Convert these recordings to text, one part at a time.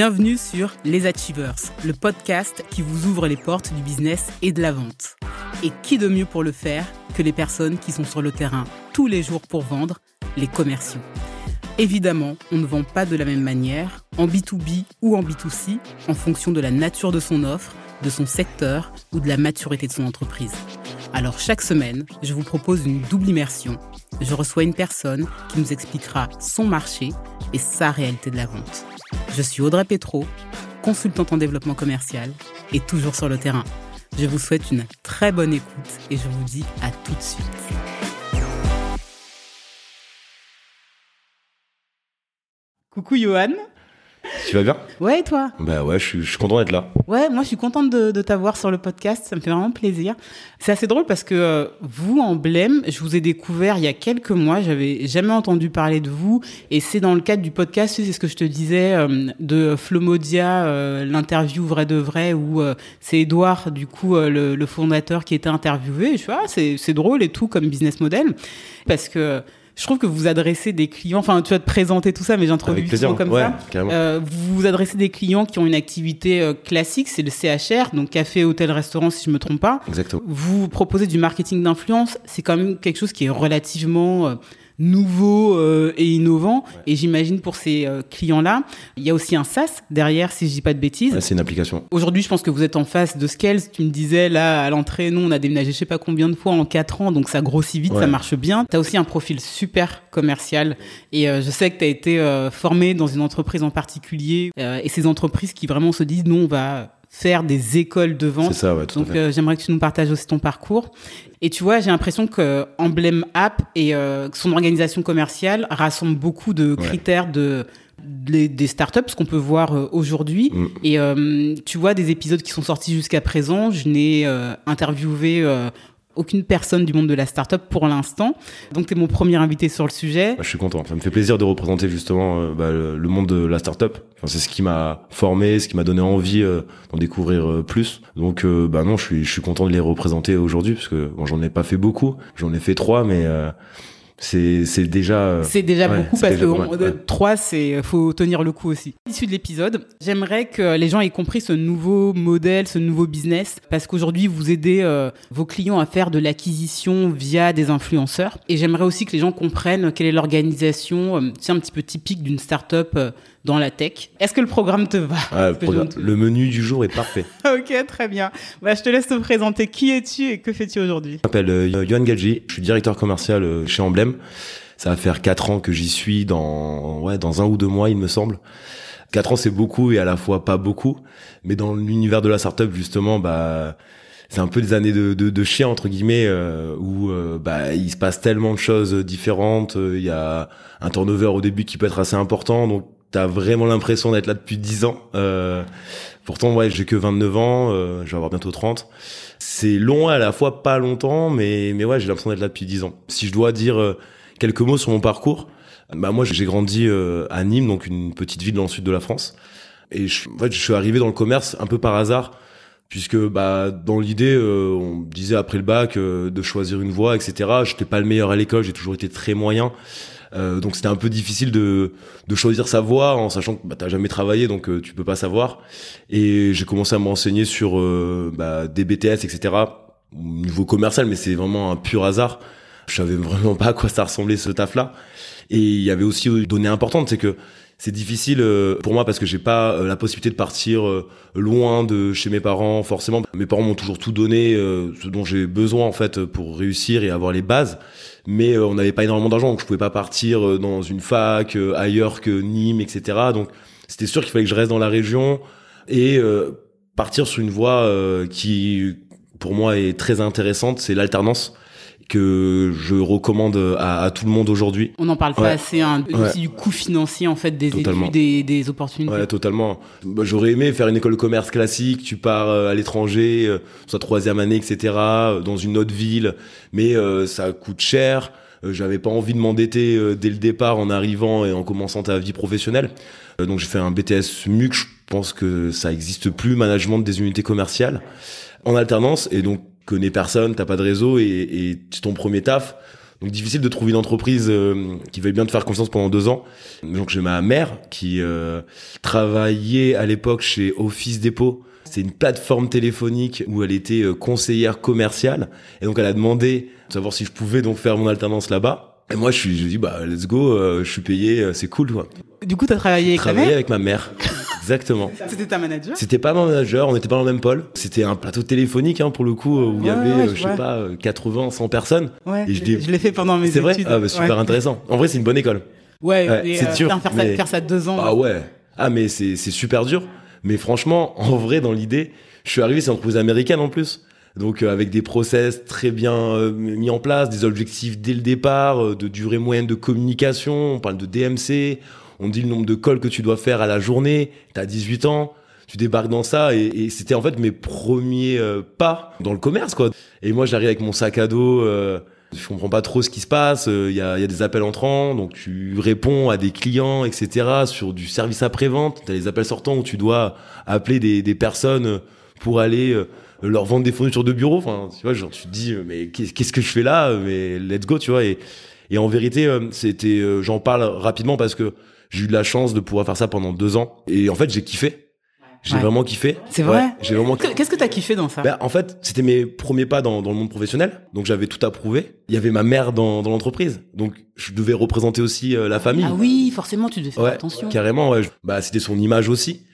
Bienvenue sur Les Achievers, le podcast qui vous ouvre les portes du business et de la vente. Et qui de mieux pour le faire que les personnes qui sont sur le terrain tous les jours pour vendre, les commerciaux. Évidemment, on ne vend pas de la même manière, en B2B ou en B2C, en fonction de la nature de son offre, de son secteur ou de la maturité de son entreprise. Alors chaque semaine, je vous propose une double immersion. Je reçois une personne qui nous expliquera son marché et sa réalité de la vente. Je suis Audrey Petro, consultante en développement commercial et toujours sur le terrain. Je vous souhaite une très bonne écoute et je vous dis à tout de suite. Coucou Johan. Tu vas bien Ouais, et toi? Bah ouais, je suis, je suis content d'être là. Ouais, moi je suis contente de, de t'avoir sur le podcast, ça me fait vraiment plaisir. C'est assez drôle parce que euh, vous, Emblème, je vous ai découvert il y a quelques mois, j'avais jamais entendu parler de vous, et c'est dans le cadre du podcast, c'est ce que je te disais, euh, de Flomodia, euh, l'interview vrai de vrai, où c'est Edouard, du coup, le, le fondateur qui était interviewé, je suis ah, c'est c'est drôle et tout comme business model, parce que je trouve que vous adressez des clients, enfin tu vas te présenter tout ça, mais j'introduis souvent comme ouais, ça. Euh, vous vous adressez des clients qui ont une activité euh, classique, c'est le CHR, donc café, hôtel, restaurant, si je me trompe pas. Exactement. Vous proposez du marketing d'influence, c'est quand même quelque chose qui est relativement euh, nouveau euh, et innovant. Et j'imagine pour ces euh, clients-là, il y a aussi un SaaS derrière, si je dis pas de bêtises. Ouais, c'est une application. Aujourd'hui, je pense que vous êtes en face de Scales. Tu me disais, là, à l'entrée, nous, on a déménagé je sais pas combien de fois en quatre ans, donc ça grossit vite, Ouais. ça marche bien. Tu as aussi un profil super commercial. Et euh, je sais que tu as été euh, formé dans une entreprise en particulier. euh, et ces entreprises qui vraiment se disent, nous, on va faire des écoles de vente. Ça, ouais, tout Donc euh, j'aimerais que tu nous partages aussi ton parcours. Et tu vois, j'ai l'impression que Emblem App et euh, son organisation commerciale rassemble beaucoup de Ouais. critères de des, des startups, ce qu'on peut voir euh, aujourd'hui. Mm. Et euh, tu vois, des épisodes qui sont sortis jusqu'à présent, je n'ai euh, interviewé euh, aucune personne du monde de la startup pour l'instant. Donc, tu es mon premier invité sur le sujet. Ouais, je suis content. Ça me fait plaisir de représenter justement euh, bah, le, monde de la startup. Enfin, c'est ce qui m'a formé, ce qui m'a donné envie euh, d'en découvrir euh, plus. Donc, bah non, je suis, je suis content de les représenter aujourd'hui parce que bon, j'en ai pas fait beaucoup. J'en ai fait trois, mais c'est, c'est déjà. euh, C'est déjà ouais, beaucoup parce déjà que on- ouais. c'est faut tenir le coup aussi. Issu de l'épisode, j'aimerais que les gens aient compris ce nouveau modèle, ce nouveau business, parce qu'aujourd'hui vous aidez euh, vos clients à faire de l'acquisition via des influenceurs. Et j'aimerais aussi que les gens comprennent quelle est l'organisation, euh, c'est un petit peu typique d'une startup euh, dans la tech. Est-ce que le programme te va Ouais, le, programme- menu du jour est parfait. Ok, très bien. Bah, je te laisse te présenter. Qui es-tu et que fais-tu aujourd'hui Je m'appelle euh, Yohan Gadji, je suis directeur commercial euh, chez Emblem. Ça va faire quatre ans que j'y suis dans ouais dans un ou deux mois il me semble. Quatre ans c'est beaucoup et à la fois pas beaucoup, mais dans l'univers de la startup justement bah c'est un peu des années de, de, de chien entre guillemets euh, où euh, bah il se passe tellement de choses différentes. euh, Il y a un turnover au début qui peut être assez important donc T'as vraiment l'impression d'être là depuis 10 ans. Euh, pourtant, ouais, j'ai que 29 ans, euh, je vais avoir bientôt 30. C'est long à la fois pas longtemps, mais mais ouais, j'ai l'impression d'être là depuis 10 ans. Si je dois dire euh, quelques mots sur mon parcours, bah moi j'ai grandi euh, à Nîmes, donc une petite ville dans le sud de la France, et je, en fait, je suis arrivé dans le commerce un peu par hasard, puisque bah dans l'idée, euh, on disait après le bac euh, de choisir une voie, etc. J'étais pas le meilleur à l'école, j'ai toujours été très moyen. Euh, donc c'était un peu difficile de, de choisir sa voie en sachant que bah, t'as jamais travaillé donc euh, tu peux pas savoir. Et j'ai commencé à me renseigner sur euh, bah, des BTS etc au niveau commercial mais c'est vraiment un pur hasard. Je savais vraiment pas à quoi ça ressemblait ce taf là et il y avait aussi une donnée importante c'est que c'est difficile euh, pour moi parce que j'ai pas euh, la possibilité de partir euh, loin de chez mes parents forcément. Mes parents m'ont toujours tout donné ce dont j'ai besoin en fait pour réussir et avoir les bases. Mais on n'avait pas énormément d'argent donc je pouvais pas partir dans une fac ailleurs que Nîmes etc donc c'était sûr qu'il fallait que je reste dans la région et partir sur une voie qui pour moi est très intéressante. C'est l'alternance que je recommande à, à tout le monde aujourd'hui On n'en parle pas Ouais. assez, hein, Ouais. aussi du coût financier en fait des études des opportunités. Ouais, totalement. Bah, J'aurais aimé faire une école de commerce classique. Tu pars euh, à l'étranger, euh, soit troisième année, etc., euh, dans une autre ville, mais euh, ça coûte cher. J'avais pas envie de m'endetter dès le départ en arrivant et en commençant ta vie professionnelle. Donc j'ai fait un BTS MUC. Je pense que ça existe plus, management des unités commerciales, en alternance. Et donc connais personne, t'as pas de réseau et, c'est ton premier taf. Donc difficile de trouver une entreprise euh, qui veuille bien te faire confiance pendant deux ans. Donc j'ai ma mère qui euh, travaillait à l'époque chez Office Depot. C'est une plateforme téléphonique où elle était euh, conseillère commerciale. Et donc elle a demandé de savoir si je pouvais donc faire mon alternance là-bas. Et moi je suis, je dis bah let's go, je suis payé, c'est cool quoi. Du coup t'as travaillé avec Travaillé avec ma mère. Exactement. C'était ta manager C'était pas mon manager, on n'était pas dans le même pôle. C'était un plateau téléphonique hein, pour le coup où il y avait, ouais, euh, je je sais pas, euh, 80, 100 personnes. Ouais, Et je l'ai fait pendant mes C'est vrai études. Ah bah super intéressant. En vrai c'est une bonne école. Ouais, c'est euh, dur, faire, mais- ça, faire ça deux ans. Ah ouais. Ah mais c'est c'est super dur. Mais franchement, en vrai, dans l'idée, je suis arrivé, c'est une entreprise américaine en plus. Donc euh, avec des process très bien euh, mis en place, des objectifs dès le départ, euh, de durée moyenne de communication, on parle de DMC, on dit le nombre de calls que tu dois faire à la journée, t'as 18 ans, tu débarques dans ça et, et c'était en fait mes premiers euh, pas dans le commerce quoi. Et moi j'arrive avec mon sac à dos, euh, je comprends pas trop ce qui se passe, il y, a, y a des appels entrants, donc tu réponds à des clients, etc. sur du service après-vente, t'as les appels sortants où tu dois appeler des, des personnes pour aller euh, leur vendre des fournitures de bureau. Enfin, tu vois, genre tu te dis euh, mais qu'est- qu'est-ce que je fais là? Mais let's go, tu vois. Et, et en vérité, euh, c'était, euh, j'en parle rapidement parce que j'ai eu de la chance de pouvoir faire ça pendant deux ans. Et en fait, j'ai kiffé. J'ai Ouais. vraiment kiffé. C'est Ouais, vrai J'ai vraiment. Que- Qu'est-ce que t'as kiffé dans ça Ben, en fait, c'était mes premiers pas dans, dans le monde professionnel, donc j'avais tout approuvé. Il y avait ma mère dans, dans l'entreprise, donc je devais représenter aussi euh, la famille. Ah oui, forcément, tu devais faire Ouais, attention. Carrément, ouais. Bah, c'était son image aussi.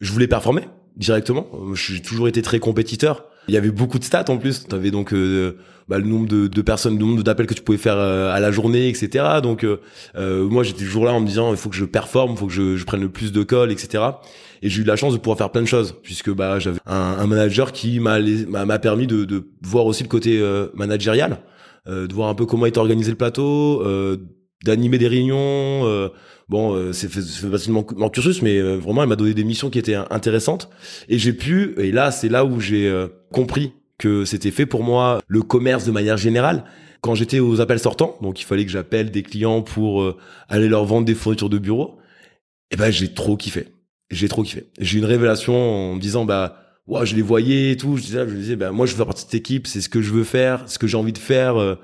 Je voulais performer directement. Euh, J'ai toujours été très compétiteur. Il y avait beaucoup de stats en plus. Tu avais donc euh, bah, le nombre de, personnes, le nombre d'appels que tu pouvais faire euh, à la journée, etc. Donc euh, euh, moi j'étais toujours là en me disant il faut que je performe, il faut que je, prenne le plus de calls, etc. Et j'ai eu la chance de pouvoir faire plein de choses puisque bah j'avais un, manager qui m'a permis de, de voir aussi le côté managérial, de voir un peu comment était organisé le plateau, d'animer des réunions. Bon, euh, c'est de mon, cursus, mais euh, vraiment, elle m'a donné des missions qui étaient euh, intéressantes. Et j'ai pu, et là, c'est là où j'ai compris que c'était fait pour moi le commerce de manière générale. Quand j'étais aux appels sortants, donc il fallait que j'appelle des clients pour aller leur vendre des fournitures de bureau. Et ben, j'ai trop kiffé. J'ai trop kiffé. J'ai eu une révélation en me disant, bah, ouais, je les voyais et tout. Je disais, je disais, bah, moi, je veux faire partie de cette équipe. C'est ce que je veux faire, ce que j'ai envie de faire euh,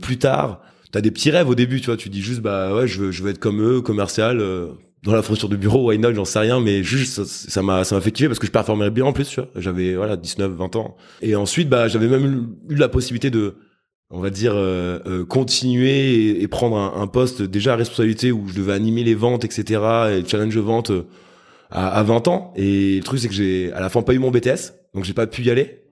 plus tard t'as des petits rêves au début, tu vois. Tu dis juste, bah ouais, je veux, je veux être comme eux, commercial, euh, dans la fourniture de bureau, why not, j'en sais rien, mais juste, ça- m'a, ça m'a fait kiffer parce que je performais bien en plus, tu vois. J'avais, voilà, 19, 20 ans. Et ensuite, bah, j'avais même eu, la possibilité de, on va dire, euh, euh, continuer et, prendre un, poste déjà à responsabilité où je devais animer les ventes, etc., et challenge vente euh, à, à 20 ans. Et le truc, c'est que j'ai, à la fin, pas eu mon BTS, donc j'ai pas pu y aller.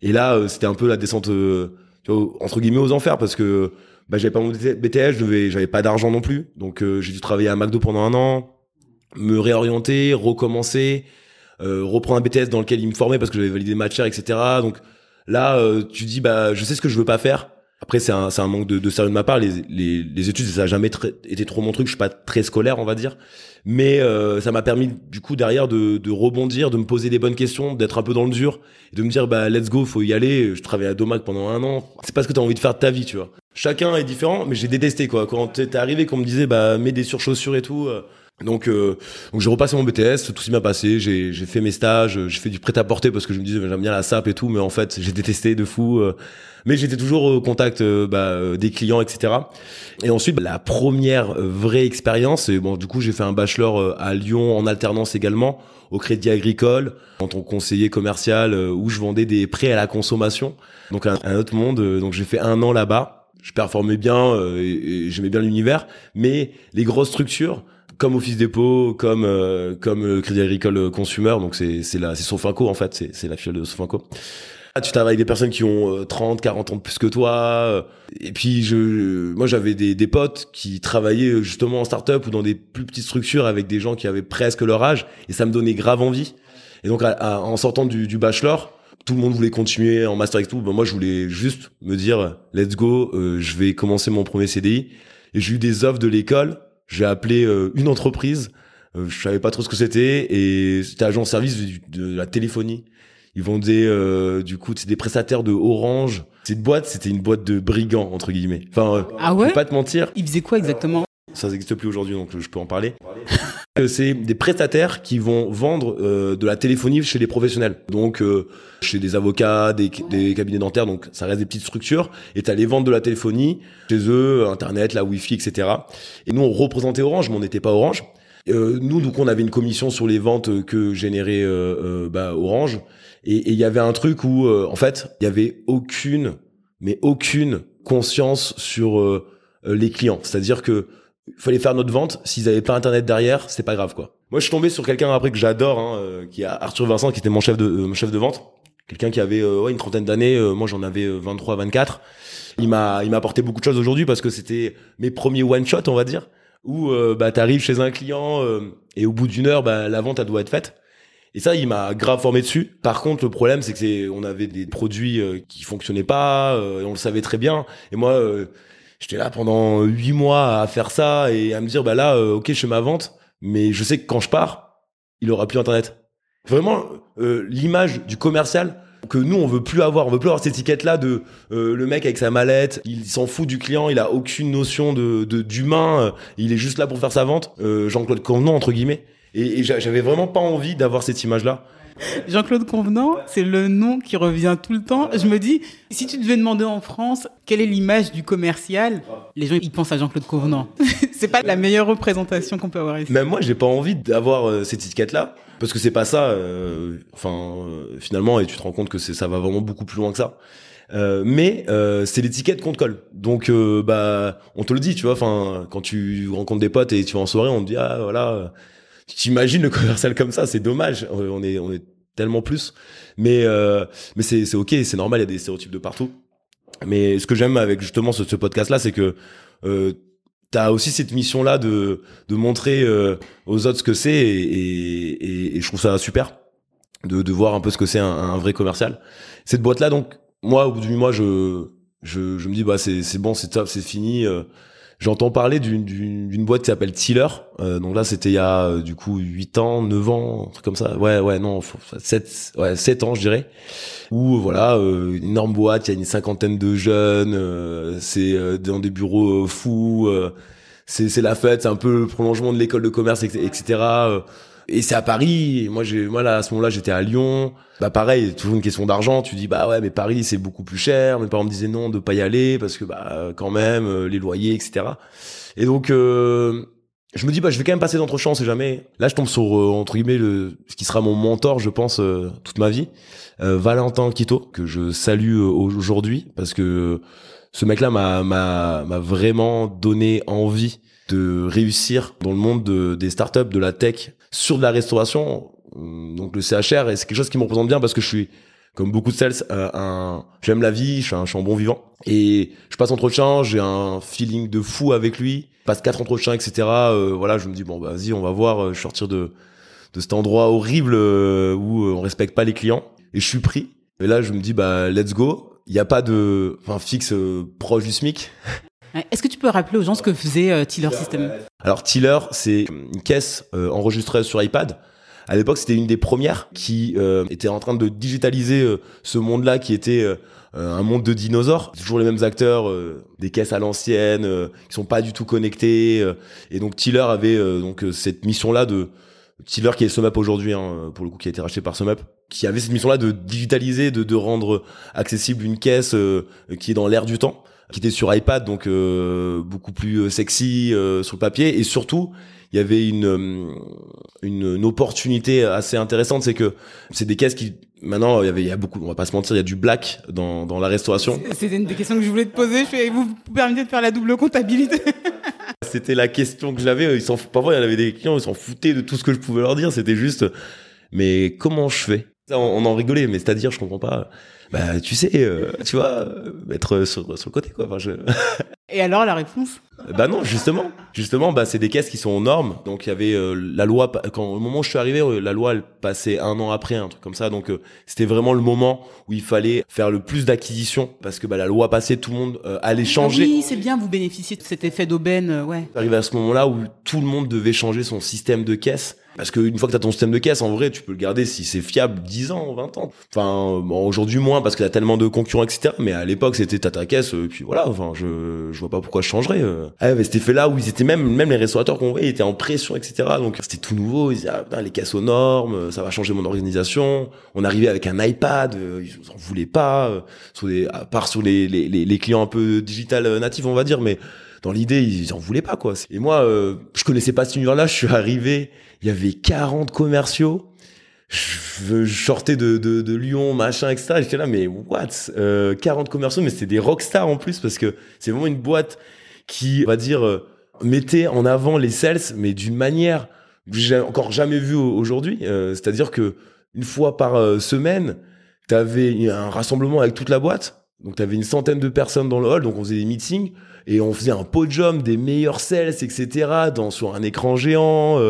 Et là, euh, c'était un peu la descente, tu vois, entre guillemets, aux enfers parce que bah, j'avais pas mon BTS, je j'avais pas d'argent non plus. Donc euh, j'ai dû travailler à McDo pendant un an, me réorienter, recommencer, euh, reprendre un BTS dans lequel il me formait parce que j'avais validé ma chaire, etc. Donc là, euh, tu dis, bah, je sais ce que je veux pas faire. Après, c'est un, un manque de, de sérieux de ma part. Les, les, les études, ça a jamais été trop mon truc. Je suis pas très scolaire, on va dire. Mais euh, ça m'a permis, du coup, derrière, de, de rebondir, de me poser des bonnes questions, d'être un peu dans le dur, et de me dire, bah, let's go, faut y aller. Je travaillais à Domac pendant un an. C'est pas ce que t'as envie de faire de ta vie, tu vois. Chacun est différent, mais j'ai détesté, quoi. Quand t'es arrivé, qu'on me disait, bah, mets des surchaussures et tout. euh, donc, euh, donc j'ai repassé mon BTS, tout s'est bien passé, j'ai fait mes stages, j'ai fait du prêt-à-porter parce que je me disais j'aime bien la SAP et tout, mais en fait j'ai détesté de fou. euh, mais j'étais toujours au contact euh, bah, des clients, etc. Et ensuite la première vraie expérience, et bon du coup j'ai fait un bachelor à Lyon en alternance également au Crédit Agricole en tant que conseiller commercial où je vendais des prêts à la consommation, donc un, autre monde. donc j'ai fait un an là-bas, je performais bien euh, et, et j'aimais bien l'univers, mais les grosses structures comme Office Depot, comme euh, comme euh, Crédit Agricole euh, Consumer, donc c'est c'est la c'est Sofinco en fait, c'est c'est la filiale de Sofinco. Ah, tu travailles avec des personnes qui ont euh, 30, 40 ans de plus que toi. euh, Et puis je, moi j'avais des, des potes qui travaillaient euh, justement en start-up ou dans des plus petites structures avec des gens qui avaient presque leur âge, et ça me donnait grave envie. Et donc à- à- en sortant du, du bachelor, tout le monde voulait continuer en master et tout. Ben, moi je voulais juste me dire let's go, euh, je vais commencer mon premier CDI. Et j'ai eu des offres de l'école. J'ai appelé euh, une entreprise. Euh, je savais pas trop ce que c'était et c'était agent de service du- de la téléphonie. Ils vendaient euh, du coup c'est des prestataires de Orange. Cette boîte c'était une boîte de brigands entre guillemets. Enfin, euh, Ah je ouais? vais pas te mentir, Il faisait quoi exactement? Ça n'existe plus aujourd'hui donc je peux en parler. C'est des prestataires qui vont vendre de la téléphonie chez les professionnels. Donc chez des avocats, des, des, cabinets dentaires, donc ça reste des petites structures. Et tu as les ventes de la téléphonie chez eux, Internet, la Wi-Fi, etc. Et nous, on représentait Orange, mais on n'était pas Orange. Euh, nous, donc, on avait une commission sur les ventes que générait euh, bah, Orange. Et il y avait un truc où, en fait, il y avait aucune, mais aucune conscience sur les clients. C'est-à-dire que fallait faire notre vente. S'ils avaient pas internet derrière, c'est pas grave quoi. Moi, je suis tombé sur quelqu'un après que j'adore, hein, euh, qui est Arthur Vincent, qui était mon chef de euh, mon chef de vente. Quelqu'un qui avait euh, ouais, une trentaine d'années. moi, j'en avais 23, 24. Il m'a il m'a apporté beaucoup de choses aujourd'hui parce que c'était mes premiers one shot, on va dire, où bah t'arrives chez un client et au bout d'une heure, bah la vente elle doit être faite. Et ça, il m'a grave formé dessus. Par contre, le problème, c'est que c'est, on avait des produits qui fonctionnaient pas, et on le savait très bien. Et moi, j'étais là pendant huit mois à faire ça et à me dire bah là euh, ok je fais ma vente mais je sais que quand je pars il aura plus internet. Vraiment euh, l'image du commercial que nous on veut plus avoir on veut plus avoir cette étiquette là de euh, le mec avec sa mallette il s'en fout du client il a aucune notion de d'humain il est juste là pour faire sa vente Jean-Claude Convenant entre guillemets. Et, et j'avais vraiment pas envie d'avoir cette image là Jean-Claude Convenant, c'est le nom qui revient tout le temps. Je me dis, si tu devais demander en France quelle est l'image du commercial, les gens ils pensent à Jean-Claude Convenant. c'est pas la meilleure représentation qu'on peut avoir ici. Même moi, j'ai pas envie d'avoir euh, cette étiquette-là parce que c'est pas ça. Euh, enfin, euh, finalement, et tu te rends compte que ça va vraiment beaucoup plus loin que ça. mais c'est l'étiquette qu'on te colle. Donc bah on te le dit, tu vois. Enfin, quand tu rencontres des potes et tu vas en soirée, on te dit ah voilà T'imagines le commercial comme ça, c'est dommage. On est, on est tellement plus. Mais, euh, mais c'est, c'est ok, c'est normal, il y a des stéréotypes de partout. Mais ce que j'aime avec justement ce, podcast-là, c'est que euh, tu as aussi cette mission-là de, de montrer euh, aux autres ce que c'est et, et, et, je trouve ça super de, de voir un peu ce que c'est un, un vrai commercial. Cette boîte-là, donc, moi, au bout du mois, je, je, je me dis, bah, c'est, c'est bon, c'est top, c'est fini. Euh, J'entends parler d'une boîte qui s'appelle Tiller. Euh, donc là, c'était il y a euh, du coup 8 ans, 9 ans, un truc comme ça. Ouais, ouais, non, 7, ouais, 7 ans, je dirais. Où voilà, euh, une énorme boîte, il y a une cinquantaine de jeunes, euh, c'est dans des bureaux fous, c'est la fête, c'est un peu le prolongement de l'école de commerce, etc. Et c'est à Paris. moi, j'ai, moi là, à ce moment-là, j'étais à Lyon. Bah pareil, toujours une question d'argent. Tu dis bah ouais, mais Paris c'est beaucoup plus cher. Mes parents me disaient non de pas y aller parce que bah quand même euh, les loyers, etc. Et donc euh, je me dis bah je vais quand même passer d'entre champs, c'est jamais. Là, je tombe sur euh, entre guillemets le ce qui sera mon mentor, je pense toute ma vie, Valentin Quito que je salue aujourd'hui parce que ce mec-là m'a m'a m'a vraiment donné envie de réussir dans le monde de, des startups, de la tech, sur de la restauration. Donc le CHR, et c'est quelque chose qui me représente bien parce que je suis, comme beaucoup de sales, euh, un, j'aime la vie, je suis, un, je suis un bon vivant. Et je passe entretien, j'ai un feeling de fou avec lui. Je passe quatre entretiens, etc. Euh, voilà, je me dis bon, bah, vas-y, on va voir, euh, je sortir de de cet endroit horrible où on respecte pas les clients. Et je suis pris. Et là, je me dis bah let's go. Il n'y a pas de, enfin fixe proche du SMIC. Est-ce que tu peux rappeler aux gens ce que faisait euh, Tiller System Alors Tiller, c'est une caisse euh, enregistrée sur iPad. À l'époque, c'était une des premières qui euh, était en train de digitaliser ce monde-là, qui était un monde de dinosaures. Toujours les mêmes acteurs, des caisses à l'ancienne, qui sont pas du tout connectés. et donc Tiller avait donc cette mission-là de Tiller qui est SumUp aujourd'hui, hein, pour le coup, qui a été racheté par SumUp, qui avait cette mission-là de digitaliser, de, de rendre accessible une caisse qui est dans l'air du temps qui était sur iPad, donc euh, beaucoup plus euh, sexy euh, sur le papier. Et surtout, il y avait une, une, une opportunité assez intéressante, c'est que c'est des caisses qui maintenant il y avait il y a beaucoup, on va pas se mentir, il y a du black dans, dans la restauration. C'était une des questions que je voulais te poser. Je fais, vous vous permettez de faire la double comptabilité C'était la question que j'avais. Ils s'en parfois il y en avait des clients, ils s'en foutaient de tout ce que je pouvais leur dire. C'était juste, mais comment je fais? On, en rigolait, mais c'est-à-dire, je comprends pas bah tu sais, euh, tu vois, être sur, sur le côté quoi. Enfin, je... Et alors la réponse? Bah non, justement, justement, bah c'est des caisses qui sont aux normes. Donc il y avait euh, la loi quand au moment où je suis arrivé, euh, la loi elle passait un an après, un truc comme ça. Donc c'était vraiment le moment où il fallait faire le plus d'acquisitions parce que bah la loi passait, tout le monde allait ah changer. oui, c'est bien, vous bénéficiez de cet effet d'aubaine, ouais. Arrivé à ce moment-là où tout le monde devait changer son système de caisse Parce qu'une fois que tu as ton système de caisse, en vrai, tu peux le garder si c'est fiable 10 ans, 20 ans. Enfin, bon, aujourd'hui moins parce qu'il y a tellement de concurrents, etc. Mais à l'époque, c'était t'as ta caisse, et puis voilà, enfin, je, je vois pas pourquoi je changerais. Euh. Ah, mais cet effet-là où ils étaient même, même les restaurateurs qu'on voyait étaient en pression, etc. Donc c'était tout nouveau. Ils disaient, ah, les caisses aux normes, ça va changer mon organisation. On arrivait avec un iPad, euh, ils en voulaient pas, euh, sur des, à part sur les, les, les, clients un peu digital natifs, on va dire, mais dans l'idée, ils en voulaient pas, quoi. Et moi, euh, je connaissais pas cet univers-là, je suis arrivé, il y avait 40 commerciaux, je, sortais de, de, de, Lyon, machin, etc. J'étais là, mais what? 40 euh, commerciaux, mais c'était des rockstars en plus, parce que c'est vraiment une boîte qui, on va dire, euh, mettait en avant les sales, mais d'une manière que j'ai encore jamais vue aujourd'hui. Euh, c'est-à-dire que une fois par semaine, tu avais un rassemblement avec toute la boîte. Donc tu avais une centaine de personnes dans le hall, donc on faisait des meetings et on faisait un podium des meilleurs sales, etc. Dans, sur un écran géant.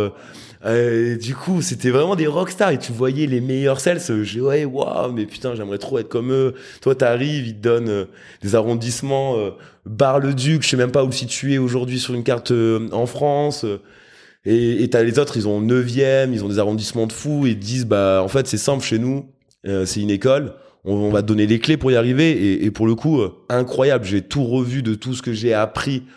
Euh, du coup, c'était vraiment des rockstars et tu voyais les meilleurs sales. J'ai ouais, waouh, mais putain, j'aimerais trop être comme eux. Toi, t'arrives, ils te donnent euh, des arrondissements. Euh, Bar-le-Duc, je sais même pas où situé aujourd'hui sur une carte euh, en France. et, t'as les autres, ils ont 9e, ils ont des arrondissements de fous et ils disent bah en fait c'est simple chez nous, c'est une école on, va te donner les clés pour y arriver. Et, pour le coup, euh, incroyable. J'ai tout revu de tout ce que j'ai appris euh,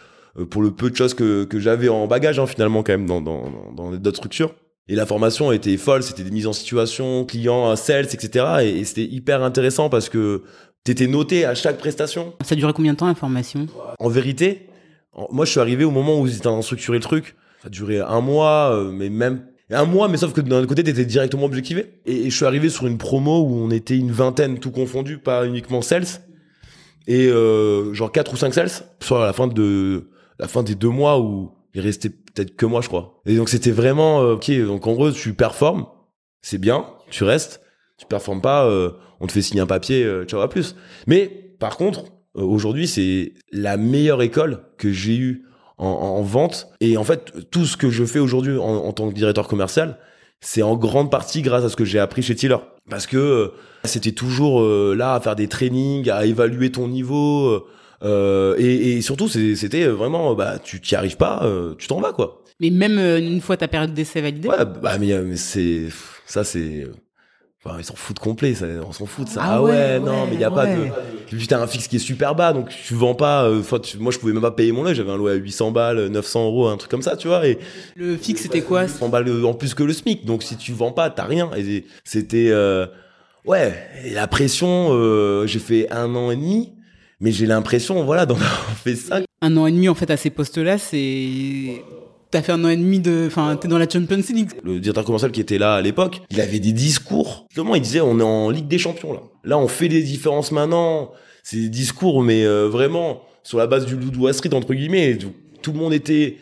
pour le peu de choses que, j'avais en bagage hein, finalement quand même dans dans d'autres structures. Et la formation était folle, c'était des mises en situation, clients, sales, etc. Et, c'était hyper intéressant parce que t'étais noté à chaque prestation. Ça durait combien de temps la formation? En vérité, moi je suis arrivé au moment où ils étaient en structurer le truc. Ça a duré un mois, euh, mais même un mois, mais sauf que d'un côté, t'étais directement objectivé. Et, je suis arrivé sur une promo où on était une vingtaine, tout confondu, pas uniquement sales. Et euh, genre quatre ou cinq sales, soit à la fin de la fin des deux mois où il restait peut-être que moi, je crois. Et donc c'était vraiment euh, ok. Donc en gros, tu performes, c'est bien, tu restes. Tu performes pas, euh, on te fait signer un papier, euh, tu vois plus. Mais par contre, aujourd'hui, c'est la meilleure école que j'ai eue en, vente. Et en fait, tout ce que je fais aujourd'hui en, tant que directeur commercial, c'est en grande partie grâce à ce que j'ai appris chez Tiller. Parce que euh, c'était toujours euh, là à faire des trainings, à évaluer ton niveau. Euh, et, et, surtout, c'était vraiment, bah, tu t'y arrives pas, tu t'en vas, quoi. Mais même une fois ta période d'essai validée? Ouais, bah, mais, mais c'est... Ça, c'est Enfin, ils s'en foutent complet, ça, on s'en fout de ça. Ah, ah ouais, non, mais il y a pas de. Puis t'as un fixe qui est super bas, donc tu vends pas. Euh, moi, je pouvais même pas payer mon loyer. J'avais un loyer à 800 balles, 900 euros, un truc comme ça, tu vois. Et le fixe, c'était quoi? 100 balles en plus que le SMIC. Donc si tu vends pas, t'as rien. Et c'était euh, ouais. Et la pression, euh, j'ai fait un an et demi, mais j'ai l'impression, voilà, d'en avoir fait ça. Un an et demi en fait à ces postes-là, c'est T'as fait un an et demi de, enfin, t'es dans la Champions League. Le directeur commercial qui était là à l'époque, il avait des discours. Justement, il disait, on est en Ligue des Champions là. Là, on fait des différences maintenant. C'est des discours, mais euh, vraiment sur la base du Wall Street entre guillemets. Tout, le monde était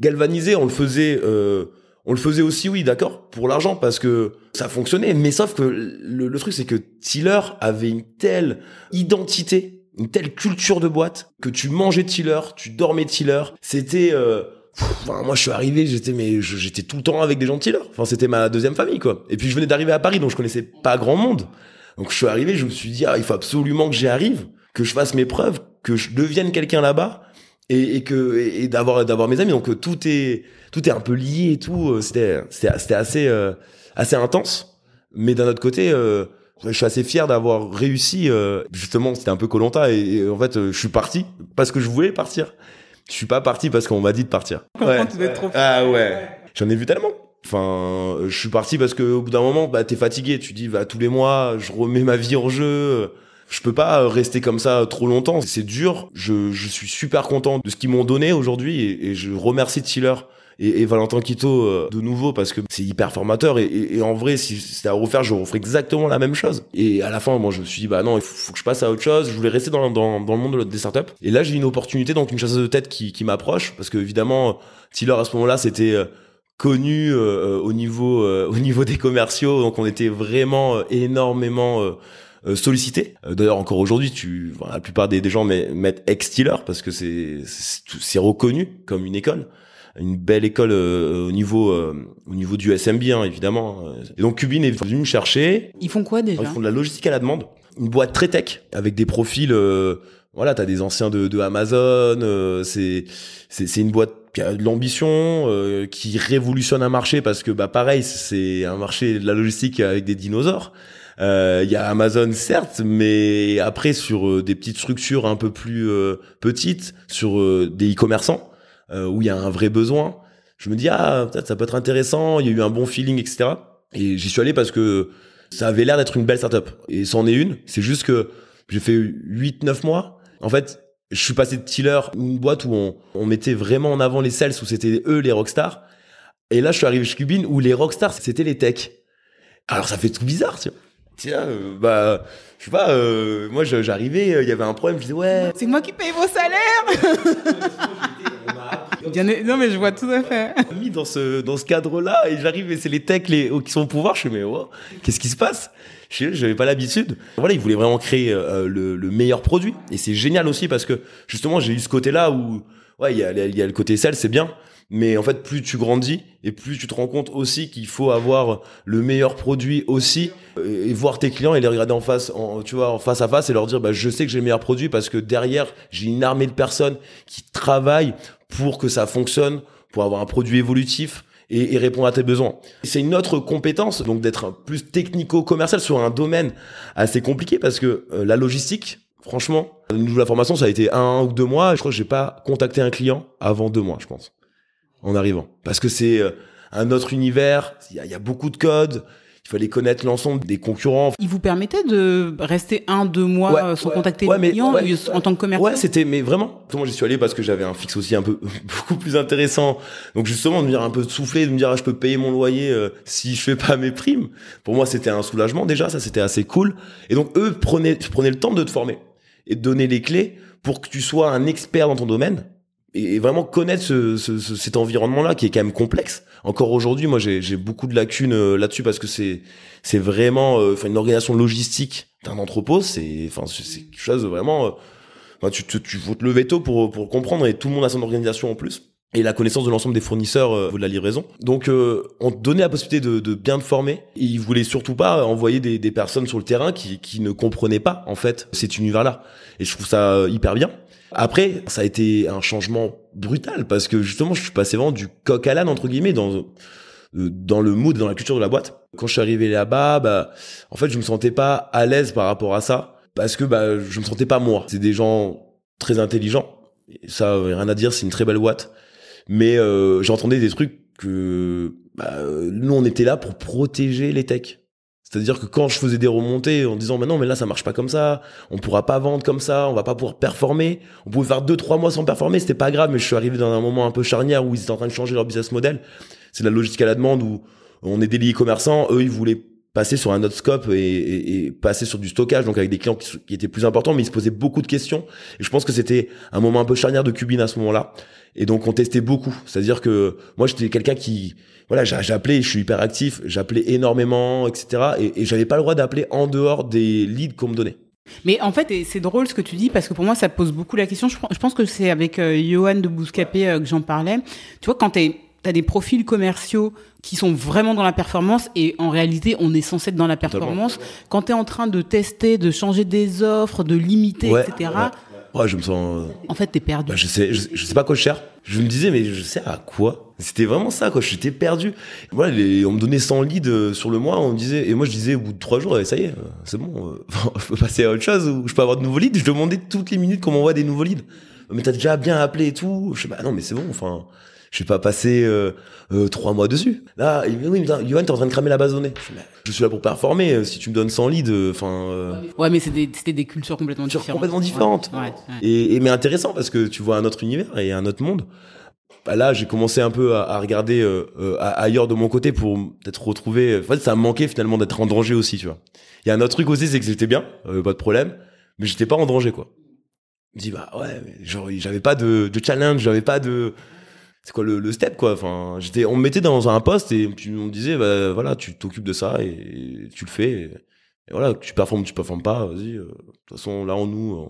galvanisé. On le faisait, euh, on le faisait aussi, oui, d'accord, pour l'argent parce que ça fonctionnait. Mais sauf que le, le truc, c'est que Tiller avait une telle identité, une telle culture de boîte que tu mangeais Tiller, tu dormais Tiller. C'était euh, moi, je suis arrivé, j'étais mais j'étais tout le temps avec des gens de. Enfin, c'était ma deuxième famille, quoi. Et puis je venais d'arriver à Paris, donc je connaissais pas grand monde. Donc je suis arrivé, je me suis dit, ah, il faut absolument que j'y arrive, que je fasse mes preuves, que je devienne quelqu'un là-bas, et, et, que et d'avoir d'avoir mes amis. Donc euh, tout est tout est un peu lié et tout. Euh, c'était c'était assez euh, assez intense. Mais d'un autre côté. Euh, je suis assez fier d'avoir réussi. justement, c'était un peu Colanta et, et, en fait, je suis parti parce que je voulais partir. Je suis pas parti parce qu'on m'a dit de partir. Ouais. Tu trop ah ouais. J'en ai vu tellement. Enfin, je suis parti parce que au bout d'un moment, bah t'es fatigué. Tu dis, bah tous les mois, je remets ma vie en jeu. Je peux pas rester comme ça trop longtemps. C'est dur. Je, je suis super content de ce qu'ils m'ont donné aujourd'hui et, et, je remercie Tiller et, et Valentin Quito euh, de nouveau parce que c'est hyper formateur. Et, et, en vrai si c'était à refaire je referais exactement la même chose. Et à la fin moi je me suis dit bah non il faut, que je passe à autre chose. Je voulais rester dans, dans, dans le monde des startups. Et là j'ai une opportunité donc une chasseuse de tête qui, qui m'approche. Parce que évidemment Tiller à ce moment-là c'était euh, connu euh, au niveau au niveau des commerciaux. Donc on était vraiment énormément sollicité. D'ailleurs, encore aujourd'hui, tu, la plupart des, gens mettent ex-Tiller parce que c'est, c'est reconnu comme une école une belle école euh, au niveau euh, au niveau du SMB hein, évidemment. Et donc Cubine est venu me chercher. Ils font quoi déjà? Ils font de la logistique à la demande. Une boîte très tech avec des profils. Euh, voilà, t'as des anciens de, de Amazon. c'est c'est c'est une boîte qui a de l'ambition, euh, qui révolutionne un marché parce que bah pareil, c'est un marché de la logistique avec des dinosaures. Euh, Il y a Amazon certes, mais après sur euh, des petites structures un peu plus euh, petites, sur des e-commerçants où il y a un vrai besoin. Je me dis ah peut-être ça peut être intéressant. Il y a eu un bon feeling etc. Et j'y suis allé parce que ça avait l'air d'être une belle startup. Et c'en est une. C'est juste que j'ai fait 8-9 mois. En fait, je suis passé de Tiller, une boîte où on, on mettait vraiment en avant les sales, où c'était eux les rockstars. Et là, je suis arrivé chez Cubine, où les rockstars, c'était les techs. Alors, ça fait tout bizarre, tu vois. Tiens, euh, bah, je sais pas, euh, moi j'arrivais, euh, il y avait un problème, je disais ouais. C'est moi qui paye vos salaires Non mais je vois tout à fait. Mis dans ce, dans ce cadre-là, et j'arrive et c'est les techs les, qui sont au pouvoir, je me mais oh, qu'est-ce qui se passe? Je j'avais pas l'habitude. Voilà, ils voulaient vraiment créer le, le meilleur produit. Et c'est génial aussi parce que justement j'ai eu ce côté-là où, ouais, il y a, y a le côté sel, c'est bien mais en fait plus tu grandis et plus tu te rends compte aussi qu'il faut avoir le meilleur produit aussi et voir tes clients et les regarder en face en, tu vois en face à face et leur dire bah je sais que j'ai le meilleur produit parce que derrière j'ai une armée de personnes qui travaillent pour que ça fonctionne pour avoir un produit évolutif et, répondre à tes besoins. C'est une autre compétence, donc d'être plus technico-commercial sur un domaine assez compliqué parce que euh, la logistique, franchement, la formation, ça a été un ou deux mois. Je crois que j'ai pas contacté un client avant deux mois, je pense en arrivant. Parce que c'est euh, un autre univers, il y, a beaucoup de codes, il fallait connaître l'ensemble des concurrents. Il vous permettait de rester un, deux mois euh, sans contacter les clients en tant que commerçant Ouais, c'était, mais vraiment. Moi, j'y suis allé parce que j'avais un fixe aussi un peu, beaucoup plus intéressant. Donc, justement, de me dire un peu de souffler, de me dire, ah, je peux payer mon loyer euh, si je fais pas mes primes. Pour moi, c'était un soulagement déjà, ça, c'était assez cool. Et donc, eux prenaient, prenaient le temps de te former et de donner les clés pour que tu sois un expert dans ton domaine et vraiment connaître ce, ce, cet environnement-là qui est quand même complexe. Encore aujourd'hui, moi, j'ai beaucoup de lacunes euh, là-dessus parce que c'est c'est vraiment, euh, enfin, une organisation logistique d'un entrepôt, c'est, enfin, c'est quelque chose de vraiment. Euh, tu, tu, tu faut te lever tôt pour pour comprendre et tout le monde a son organisation en plus et la connaissance de l'ensemble des fournisseurs euh, de la livraison. Donc, euh, on te donnait la possibilité de, de bien te former. Et ils voulaient surtout pas envoyer des, des personnes sur le terrain qui, qui ne comprenaient pas en fait cet univers-là. Et je trouve ça hyper bien. Après, ça a été un changement brutal parce que justement, je suis passé vraiment du coq à l'âne entre guillemets dans euh, dans le mood, dans la culture de la boîte. Quand je suis arrivé là-bas, bah, en fait, je me sentais pas à l'aise par rapport à ça parce que bah, je me sentais pas moi. C'est des gens très intelligents. ça, rien à dire, c'est une très belle boîte. Mais euh, j'entendais des trucs que bah, nous, on était là pour protéger les techs. C'est-à-dire que quand je faisais des remontées en disant mais non mais là ça marche pas comme ça, on pourra pas vendre comme ça, on va pas pouvoir performer, on pouvait faire deux trois mois sans performer, c'était pas grave mais je suis arrivé dans un moment un peu charnière où ils étaient en train de changer leur business model. C'est la logique à la demande où on est des liés commerçants, eux ils voulaient passer sur un autre scope et, passer sur du stockage donc avec des clients qui, qui, étaient plus importants mais ils se posaient beaucoup de questions et je pense que c'était un moment un peu charnière de Cubine à ce moment-là et donc on testait beaucoup. C'est-à-dire que moi j'étais quelqu'un qui, voilà, j'appelais, je suis hyper actif, j'appelais énormément, etc. Et, et j'avais pas le droit d'appeler en dehors des leads qu'on me donnait. Mais en fait, c'est drôle ce que tu dis parce que pour moi, ça pose beaucoup la question. Je, pense que c'est avec euh, Johan de Bouscapé euh, que j'en parlais. Tu vois, quand tu as des profils commerciaux qui sont vraiment dans la performance et en réalité, on est censé être dans la performance. Quand tu es en train de tester, de changer des offres, de limiter, etc., Ouais, je me sens. Euh, en fait, t'es perdu. Bah, je sais, je, sais pas quoi je cherche. Je me disais, mais je sais à quoi. C'était vraiment ça, quoi. J'étais perdu. Voilà, on me donnait 100 leads euh, sur le mois. On me disait, et moi, je disais, au bout de 3 jours, eh, ça y est, euh, c'est bon. je peux passer à autre chose ou je peux avoir de nouveaux leads. Je demandais toutes les minutes qu'on m'envoie des nouveaux leads. Mais t'as déjà bien appelé et tout. Je sais pas, non, mais c'est bon. Enfin, je vais pas passer euh, euh, trois mois dessus. Là, oui, Yohan, t'es en train de cramer la base donnée. Je suis là pour performer. Euh, si tu me donnes 100 leads, euh, enfin. ouais, mais c'était des cultures complètement différentes. Complètement différentes. Ouais, Et, mais intéressant parce que tu vois un autre univers et un autre monde. Bah là, j'ai commencé un peu à, regarder ailleurs de mon côté pour peut-être retrouver. En fait, ça me manquait finalement d'être en danger aussi, tu vois. Il y a un autre truc aussi, c'est que j'étais bien, pas de problème, mais j'étais pas en danger, quoi. Je me dis bah ouais, genre j'avais pas de, de challenge, j'avais pas de c'est quoi le, step quoi? Enfin j'étais on me mettait dans un poste et on me disait bah, voilà tu t'occupes de ça et, tu le fais. Et, voilà tu performes tu performes pas vas-y euh, de toute façon là on nous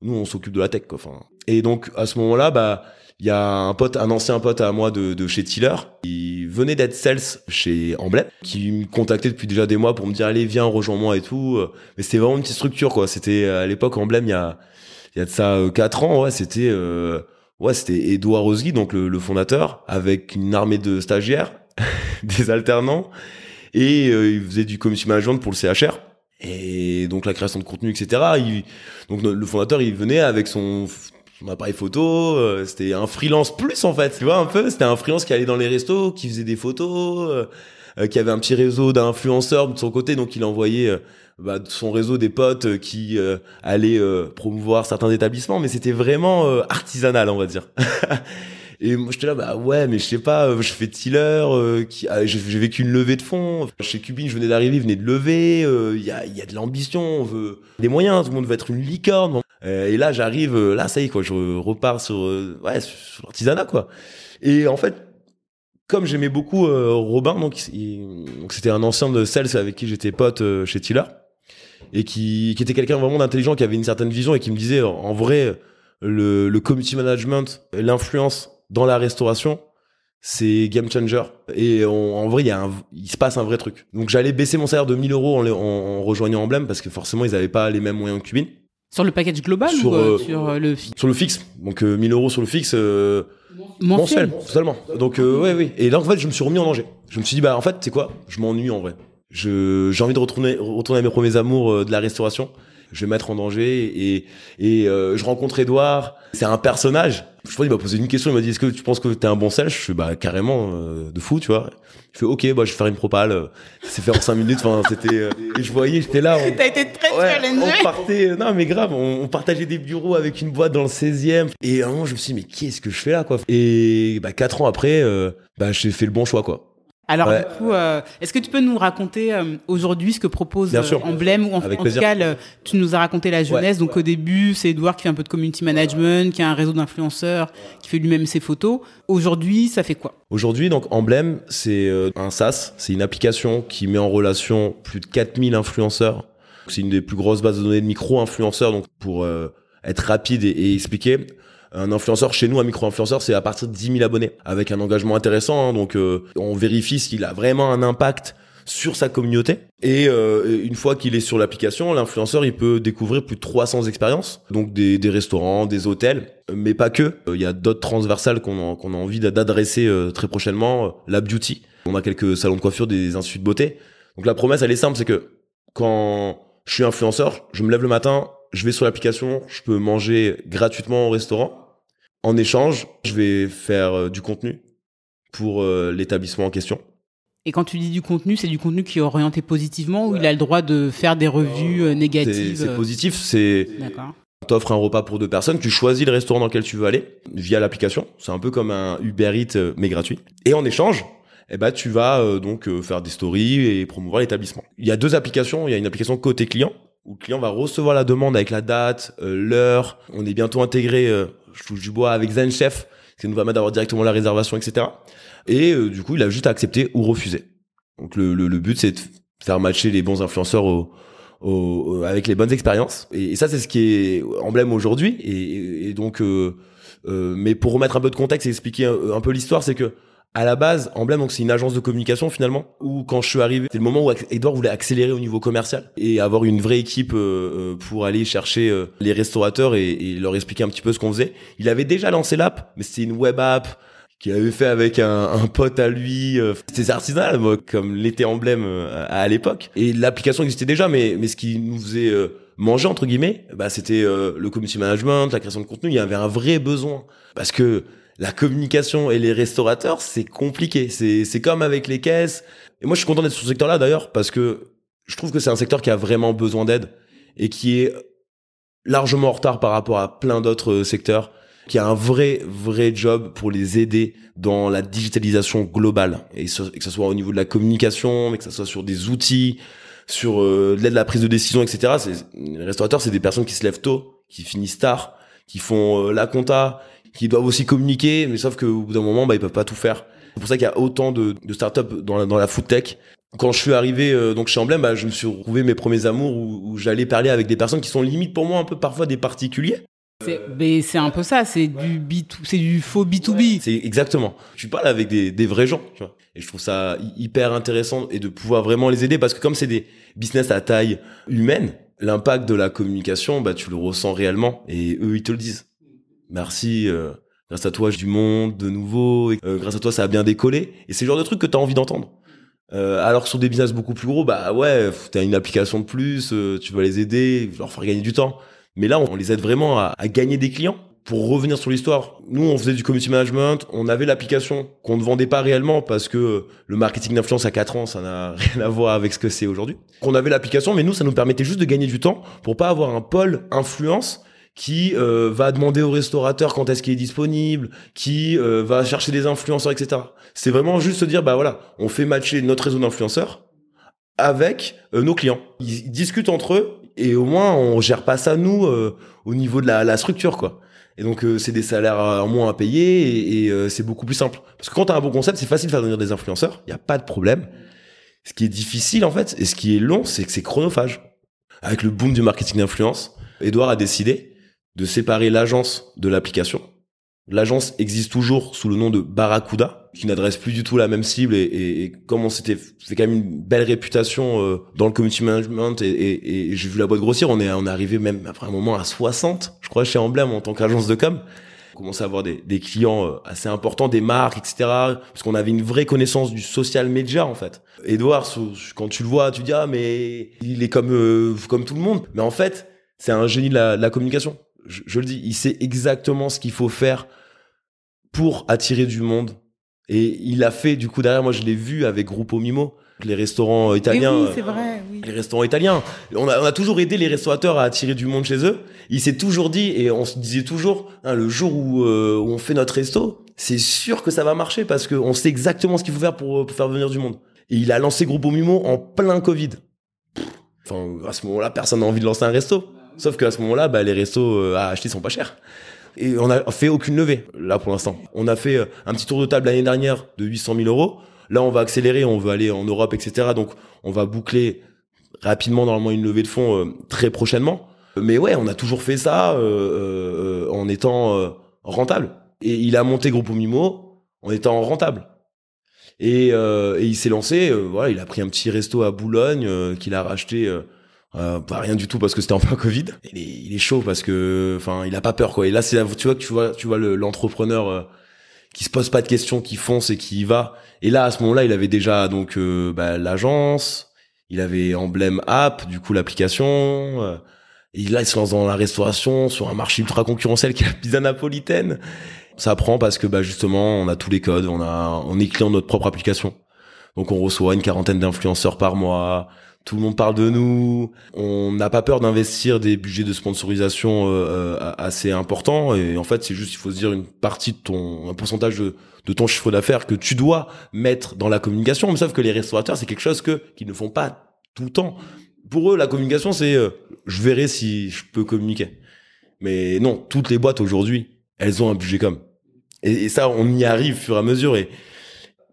nous on s'occupe de la tech quoi enfin. Et donc à ce moment-là bah il y a un pote un ancien pote à moi de, de chez Tiller qui venait d'être sales chez Emblem qui me contactait depuis déjà des mois pour me dire allez viens rejoins-moi et tout mais c'était vraiment une petite structure quoi. C'était à l'époque Emblem il y a il y a de ça euh, quatre ans ouais c'était euh, ouais, c'était Edouard Rosgui, donc le, fondateur, avec une armée de stagiaires, des alternants, et euh, il faisait du community management pour le CHR. Et donc la création de contenu, etc. donc le fondateur, il venait avec son, son appareil photo. Euh, c'était un freelance plus en fait, tu vois un peu. C'était un freelance qui allait dans les restos, qui faisait des photos, euh, qui avait un petit réseau d'influenceurs de son côté, donc il envoyait bah, son réseau des potes qui allaient promouvoir certains établissements, mais c'était vraiment artisanal, on va dire. Et moi, j'étais là, bah ouais, mais je sais pas, euh, je fais Tiller, euh, qui, ah, j'ai vécu une levée de fonds. Chez Cubine, je venais d'arriver, il venait de lever. Euh, il y, a, y a de l'ambition, on veut des moyens, tout le monde veut être une licorne. et là, j'arrive, là, ça y est, quoi, je repars sur, ouais, sur l'artisanat, quoi. Et en fait, comme j'aimais beaucoup Robin, donc donc c'était un ancien de Cels avec qui j'étais pote chez Tiller, et qui, qui était quelqu'un vraiment d'intelligent, qui avait une certaine vision et qui me disait, en vrai, le, le community management, l'influence dans la restauration, c'est game changer. Et en vrai, il, y a un, il se passe un vrai truc. Donc j'allais baisser mon salaire de 1000 euros en, en, rejoignant Emblem parce que forcément, ils n'avaient pas les mêmes moyens que Cubine. Sur le package global sur, ou euh, euh, sur euh, le fixe Sur le fixe. Donc 1000 euros sur le fixe. mensuel. Totalement. Donc ouais, oui. Et là, en fait, je me suis remis en danger. Je me suis dit, bah en fait, c'est quoi? Je m'ennuie en vrai. Je, j'ai envie de retourner, retourner à mes premiers amours de la restauration. Je vais mettre en danger et et euh, je rencontre Edouard c'est un personnage. Je crois qu'il m'a posé une question. Il m'a dit est-ce que tu penses que t'es un bon sel? Je fais bah carrément euh, de fou tu vois. Je fais ok bah je vais faire une propale. C'est fait en cinq minutes. Enfin c'était euh, et je voyais j'étais là on... t'as été très ouais, on partait non mais grave on, partageait des bureaux avec une boîte dans le 16e et à un moment je me suis dit mais qu'est-ce que je fais là quoi? Et bah quatre ans après bah j'ai fait le bon choix quoi alors du coup, euh, est-ce que tu peux nous raconter euh, aujourd'hui ce que propose euh, Emblème ou en, en tout cas, tu nous as raconté la jeunesse. donc au début, c'est Edouard qui fait un peu de community management, qui a un réseau d'influenceurs, qui fait lui-même ses photos. Aujourd'hui, ça fait quoi? Aujourd'hui, donc Emblème, c'est un SaaS, c'est une application qui met en relation plus de 4000 influenceurs. C'est une des plus grosses bases de données de micro-influenceurs, donc pour être rapide et, et expliquer un influenceur chez nous, un micro-influenceur, c'est à partir de 10 000 abonnés, avec un engagement intéressant. Hein. donc, euh, on vérifie s'il a vraiment un impact sur sa communauté. Et euh, une fois qu'il est sur l'application, l'influenceur, il peut découvrir plus de 300 expériences, donc des, des restaurants, des hôtels, mais pas que. Il y a d'autres transversales qu'on a, envie d'adresser euh, très prochainement. La beauty. On a quelques salons de coiffure, des instituts de beauté. Donc la promesse, elle est simple, c'est que quand je suis influenceur, je me lève le matin, je vais sur l'application, je peux manger gratuitement au restaurant en échange, je vais faire euh, du contenu pour euh, l'établissement en question. Et quand tu dis du contenu, c'est du contenu qui est orienté positivement ou il a le droit de faire des revues euh, négatives C'est positif, c'est... D'accord. T'offres un repas pour deux personnes, tu choisis le restaurant dans lequel tu veux aller via l'application. C'est un peu comme un Uber Eats mais gratuit. Et en échange, eh ben tu vas donc faire des stories et promouvoir l'établissement. Il y a deux applications. Il y a une application côté client où le client va recevoir la demande avec la date, l'heure. On est bientôt intégré je touche du bois avec Zen Chef, qui nous permet d'avoir directement la réservation, etc. Et euh, du coup, il a juste à accepter ou refuser. Donc le, le, but, c'est de faire matcher les bons influenceurs au, au, avec les bonnes expériences. Et, ça, c'est ce qui est emblème aujourd'hui. Et, et, donc, euh, euh, mais pour remettre un peu de contexte et expliquer un peu l'histoire, c'est que à la base, Emblème, donc c'est une agence de communication finalement, où quand je suis arrivé, c'est le moment où Edouard voulait accélérer au niveau commercial et avoir une vraie équipe euh, euh, pour aller chercher euh, les restaurateurs et, leur expliquer un petit peu ce qu'on faisait. Il avait déjà lancé l'app, mais c'était une web app qu'il avait fait avec un, un pote à lui. C'était artisanal, comme l'était Emblème à, l'époque. Et l'application existait déjà, mais, mais ce qui nous faisait manger entre guillemets, bah, c'était le community management, la création de contenu. Il y avait un vrai besoin parce que la communication et les restaurateurs, c'est compliqué. C'est, comme avec les caisses. Et moi, je suis content d'être sur ce secteur-là d'ailleurs, parce que je trouve que c'est un secteur qui a vraiment besoin d'aide et qui est largement en retard par rapport à plein d'autres secteurs, qui a un vrai, vrai job pour les aider dans la digitalisation globale. Et, que ce soit au niveau de la communication, mais que ce soit sur des outils, sur euh, l'aide à la prise de décision, etc. Les restaurateurs, c'est des personnes qui se lèvent tôt, qui finissent tard, qui font euh, la compta, qui doivent aussi communiquer, mais sauf qu'au bout d'un moment, bah, ils peuvent pas tout faire. C'est pour ça qu'il y a autant de, de startups dans la, dans la food tech. Quand je suis arrivé euh, donc chez Emblem, bah, je me suis retrouvé mes premiers amours où, où j'allais parler avec des personnes qui sont limite pour moi un peu parfois des particuliers. C'est, un peu ça, c'est du b c'est du faux B2B. C'est exactement. Tu parles avec des, des vrais gens, tu vois. Et je trouve ça hyper intéressant et de pouvoir vraiment les aider parce que comme c'est des business à taille humaine, l'impact de la communication, bah, tu le ressens réellement et eux, ils te le disent merci, euh, Grâce à toi, du monde de nouveau. Et, euh, grâce à toi, ça a bien décollé. Et c'est le genre de truc que tu as envie d'entendre. Euh, alors que sur des business beaucoup plus gros, bah ouais, t'as une application de plus, euh, tu vas les aider, leur faire gagner du temps. Mais là, on les aide vraiment à, à gagner des clients. Pour revenir sur l'histoire, nous, on faisait du community management, on avait l'application qu'on ne vendait pas réellement parce que le marketing d'influence à 4 ans, ça n'a rien à voir avec ce que c'est aujourd'hui. On avait l'application, mais nous, ça nous permettait juste de gagner du temps pour pas avoir un pôle influence qui euh, va demander au restaurateur quand est-ce qu'il est disponible, qui euh, va chercher des influenceurs, etc. C'est vraiment juste se dire, bah voilà, on fait matcher notre réseau d'influenceurs avec euh, nos clients. Ils, discutent entre eux et au moins on gère pas ça nous au niveau de la, la, structure, quoi. Et donc c'est des salaires en moins à payer et, et c'est beaucoup plus simple. Parce que quand t'as un bon concept, c'est facile de faire venir des influenceurs, il y a pas de problème. Ce qui est difficile en fait et ce qui est long, c'est que c'est chronophage. Avec le boom du marketing d'influence, Edouard a décidé de séparer l'agence de l'application. L'agence existe toujours sous le nom de Barracuda, qui n'adresse plus du tout la même cible et, et, et comme on s'était fait quand même une belle réputation euh, dans le community management et, et j'ai vu la boîte grossir, on est on est arrivé même après un moment à 60, je crois chez Emblem en tant qu'agence de com. On commençait à avoir des, des clients euh, assez importants, des marques, etc. Parce qu'on avait une vraie connaissance du social media en fait. Edouard, quand tu le vois, tu dis ah mais il est comme euh, comme tout le monde, mais en fait c'est un génie de la, de la communication je, le dis, il sait exactement ce qu'il faut faire pour attirer du monde. Et il a fait, du coup, derrière, moi, je l'ai vu avec Gruppo Mimo, les restaurants italiens. oui, c'est vrai, oui. Les restaurants italiens. On a, on a, toujours aidé les restaurateurs à attirer du monde chez eux. Il s'est toujours dit, et on se disait toujours, hein, le jour où, euh, où, on fait notre resto, c'est sûr que ça va marcher parce qu'on sait exactement ce qu'il faut faire pour, pour, faire venir du monde. Et il a lancé Gruppo Mimo en plein Covid. Enfin, à ce moment-là, personne n'a envie de lancer un resto. Sauf qu'à ce moment-là, bah, les restos euh, à acheter sont pas chers. Et on a fait aucune levée, là, pour l'instant. On a fait euh, un petit tour de table l'année dernière de 800 000 euros. Là, on va accélérer, on veut aller en Europe, etc. Donc, on va boucler rapidement, normalement, une levée de fonds euh, très prochainement. Mais ouais, on a toujours fait ça euh, en étant rentable. Et il a monté Groupe Mimo en étant rentable. Et, et il s'est lancé, voilà, il a pris un petit resto à Boulogne qu'il a racheté euh, pas rien du tout parce que c'était en plein Covid. Il est, il est chaud parce que, enfin, il a pas peur quoi. Et là, c'est tu vois tu vois, tu vois l'entrepreneur euh, qui se pose pas de questions, qui fonce et qui y va. Et là, à ce moment-là, il avait déjà donc euh, bah, l'agence, il avait Emblème App, du coup l'application. Euh, et là, il se lance dans la restauration sur un marché ultra concurrentiel qui est la pizza napolitaine. Ça prend parce que bah justement, on a tous les codes, on a, on est client de notre propre application. Donc on reçoit une quarantaine d'influenceurs par mois tout le monde parle de nous. On n'a pas peur d'investir des budgets de sponsorisation euh, euh, assez importants. Et en fait, c'est juste, il faut se dire une partie de ton, un pourcentage de, ton chiffre d'affaires que tu dois mettre dans la communication. Mais sauf que les restaurateurs, c'est quelque chose que qu'ils ne font pas tout le temps. Pour eux, la communication, c'est euh, je verrai si je peux communiquer. Mais non, toutes les boîtes aujourd'hui, elles ont un budget comme. Et, ça, on y arrive au fur et à mesure.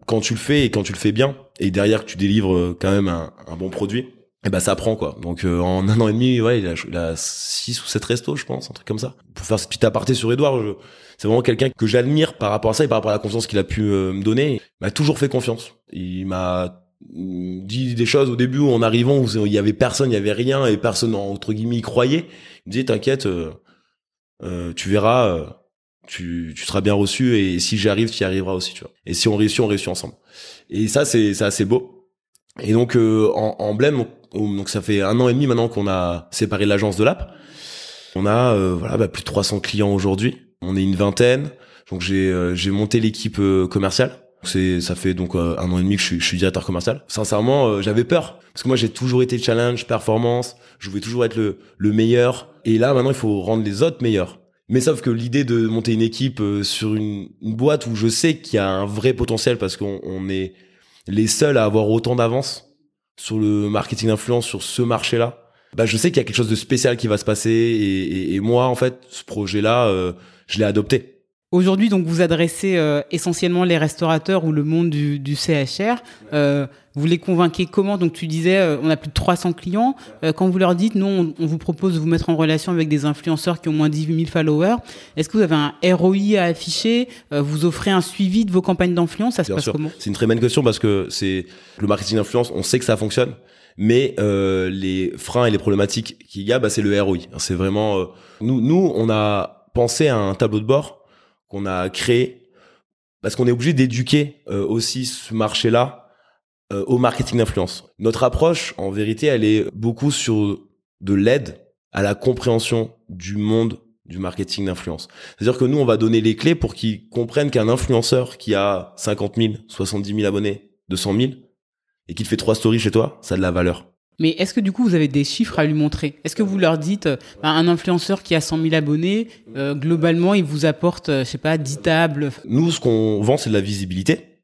Quand tu le fais et quand tu le fais bien, et derrière que tu délivres euh, quand même un, bon produit, et eh ben ça prend quoi. Donc euh, en un an et demi, ouais, il a, a six ou sept restos, je pense, un truc comme ça. Pour faire ce petit aparté sur Edouard, c'est vraiment quelqu'un que j'admire par rapport à ça et par rapport à la confiance qu'il a pu euh, me donner. Il m'a toujours fait confiance. Il m'a dit des choses au début en arrivant où il y avait personne, il y avait rien et personne entre guillemets y croyait. Il me disait t'inquiète, tu verras tu, tu seras bien reçu et si j'y arrive, tu y arriveras aussi, tu vois. Et si on réussit, on réussit ensemble. Et ça, c'est c'est assez beau. Et donc euh, en, emblème, donc ça fait un an et demi maintenant qu'on a séparé l'agence de l'app. On a euh, voilà bah, plus de 300 clients aujourd'hui. On est une vingtaine. Donc j'ai euh, j'ai monté l'équipe commerciale. C'est ça fait donc un an et demi que je suis, je suis directeur commercial. Sincèrement, j'avais peur parce que moi j'ai toujours été challenge, performance. Je voulais toujours être le le meilleur. Et là maintenant, il faut rendre les autres meilleurs. Mais sauf que l'idée de monter une équipe euh, sur une, boîte où je sais qu'il y a un vrai potentiel parce qu'on est les seuls à avoir autant d'avance sur le marketing d'influence sur ce marché-là, bah je sais qu'il y a quelque chose de spécial qui va se passer et, moi en fait ce projet-là euh, je l'ai adopté. Aujourd'hui, donc, vous adressez euh, essentiellement les restaurateurs ou le monde du, du CHR. Euh, vous les convainquez comment? Donc, tu disais, euh, on a plus de 300 clients. Euh, quand vous leur dites, non, on, vous propose de vous mettre en relation avec des influenceurs qui ont moins de 18 000 followers, est-ce que vous avez un ROI à afficher? Vous offrez un suivi de vos campagnes d'influence? Ça se passe comment? C'est une très bonne question parce que c'est le marketing d'influence. On sait que ça fonctionne mais euh, les freins et les problématiques qu'il y a, bah, c'est le ROI. C'est vraiment nous, nous, on a pensé à un tableau de bord qu'on a créé parce qu'on est obligé d'éduquer euh, aussi ce marché-là euh, au marketing d'influence. Notre approche, en vérité, elle est beaucoup sur de l'aide à la compréhension du monde du marketing d'influence. C'est-à-dire que nous, on va donner les clés pour qu'ils comprennent qu'un influenceur qui a 50 000, 70 000 abonnés, 200 000, et qu'il fait trois stories chez toi, ça a de la valeur. Mais est-ce que du coup vous avez des chiffres à lui montrer? Est-ce que vous leur dites euh, bah, un influenceur qui a 100 000 abonnés, euh, globalement il vous apporte, euh, je sais pas, 10 tables? Nous, ce qu'on vend, c'est de la visibilité.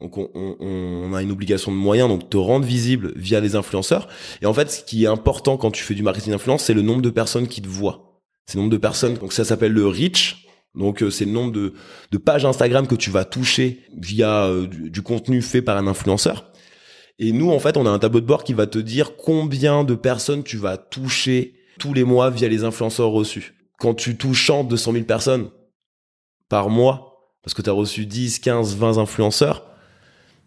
Donc on, on, on, a une obligation de moyens, donc te rendre visible via les influenceurs. Et en fait, ce qui est important quand tu fais du marketing d'influence, c'est le nombre de personnes qui te voient. C'est le nombre de personnes. Donc ça s'appelle le reach. Donc c'est le nombre de, de, pages Instagram que tu vas toucher via du, du contenu fait par un influenceur. Et nous, en fait, on a un tableau de bord qui va te dire combien de personnes tu vas toucher tous les mois via les influenceurs reçus. Quand tu touches 200 000 personnes par mois, parce que tu as reçu 10, 15, 20 influenceurs,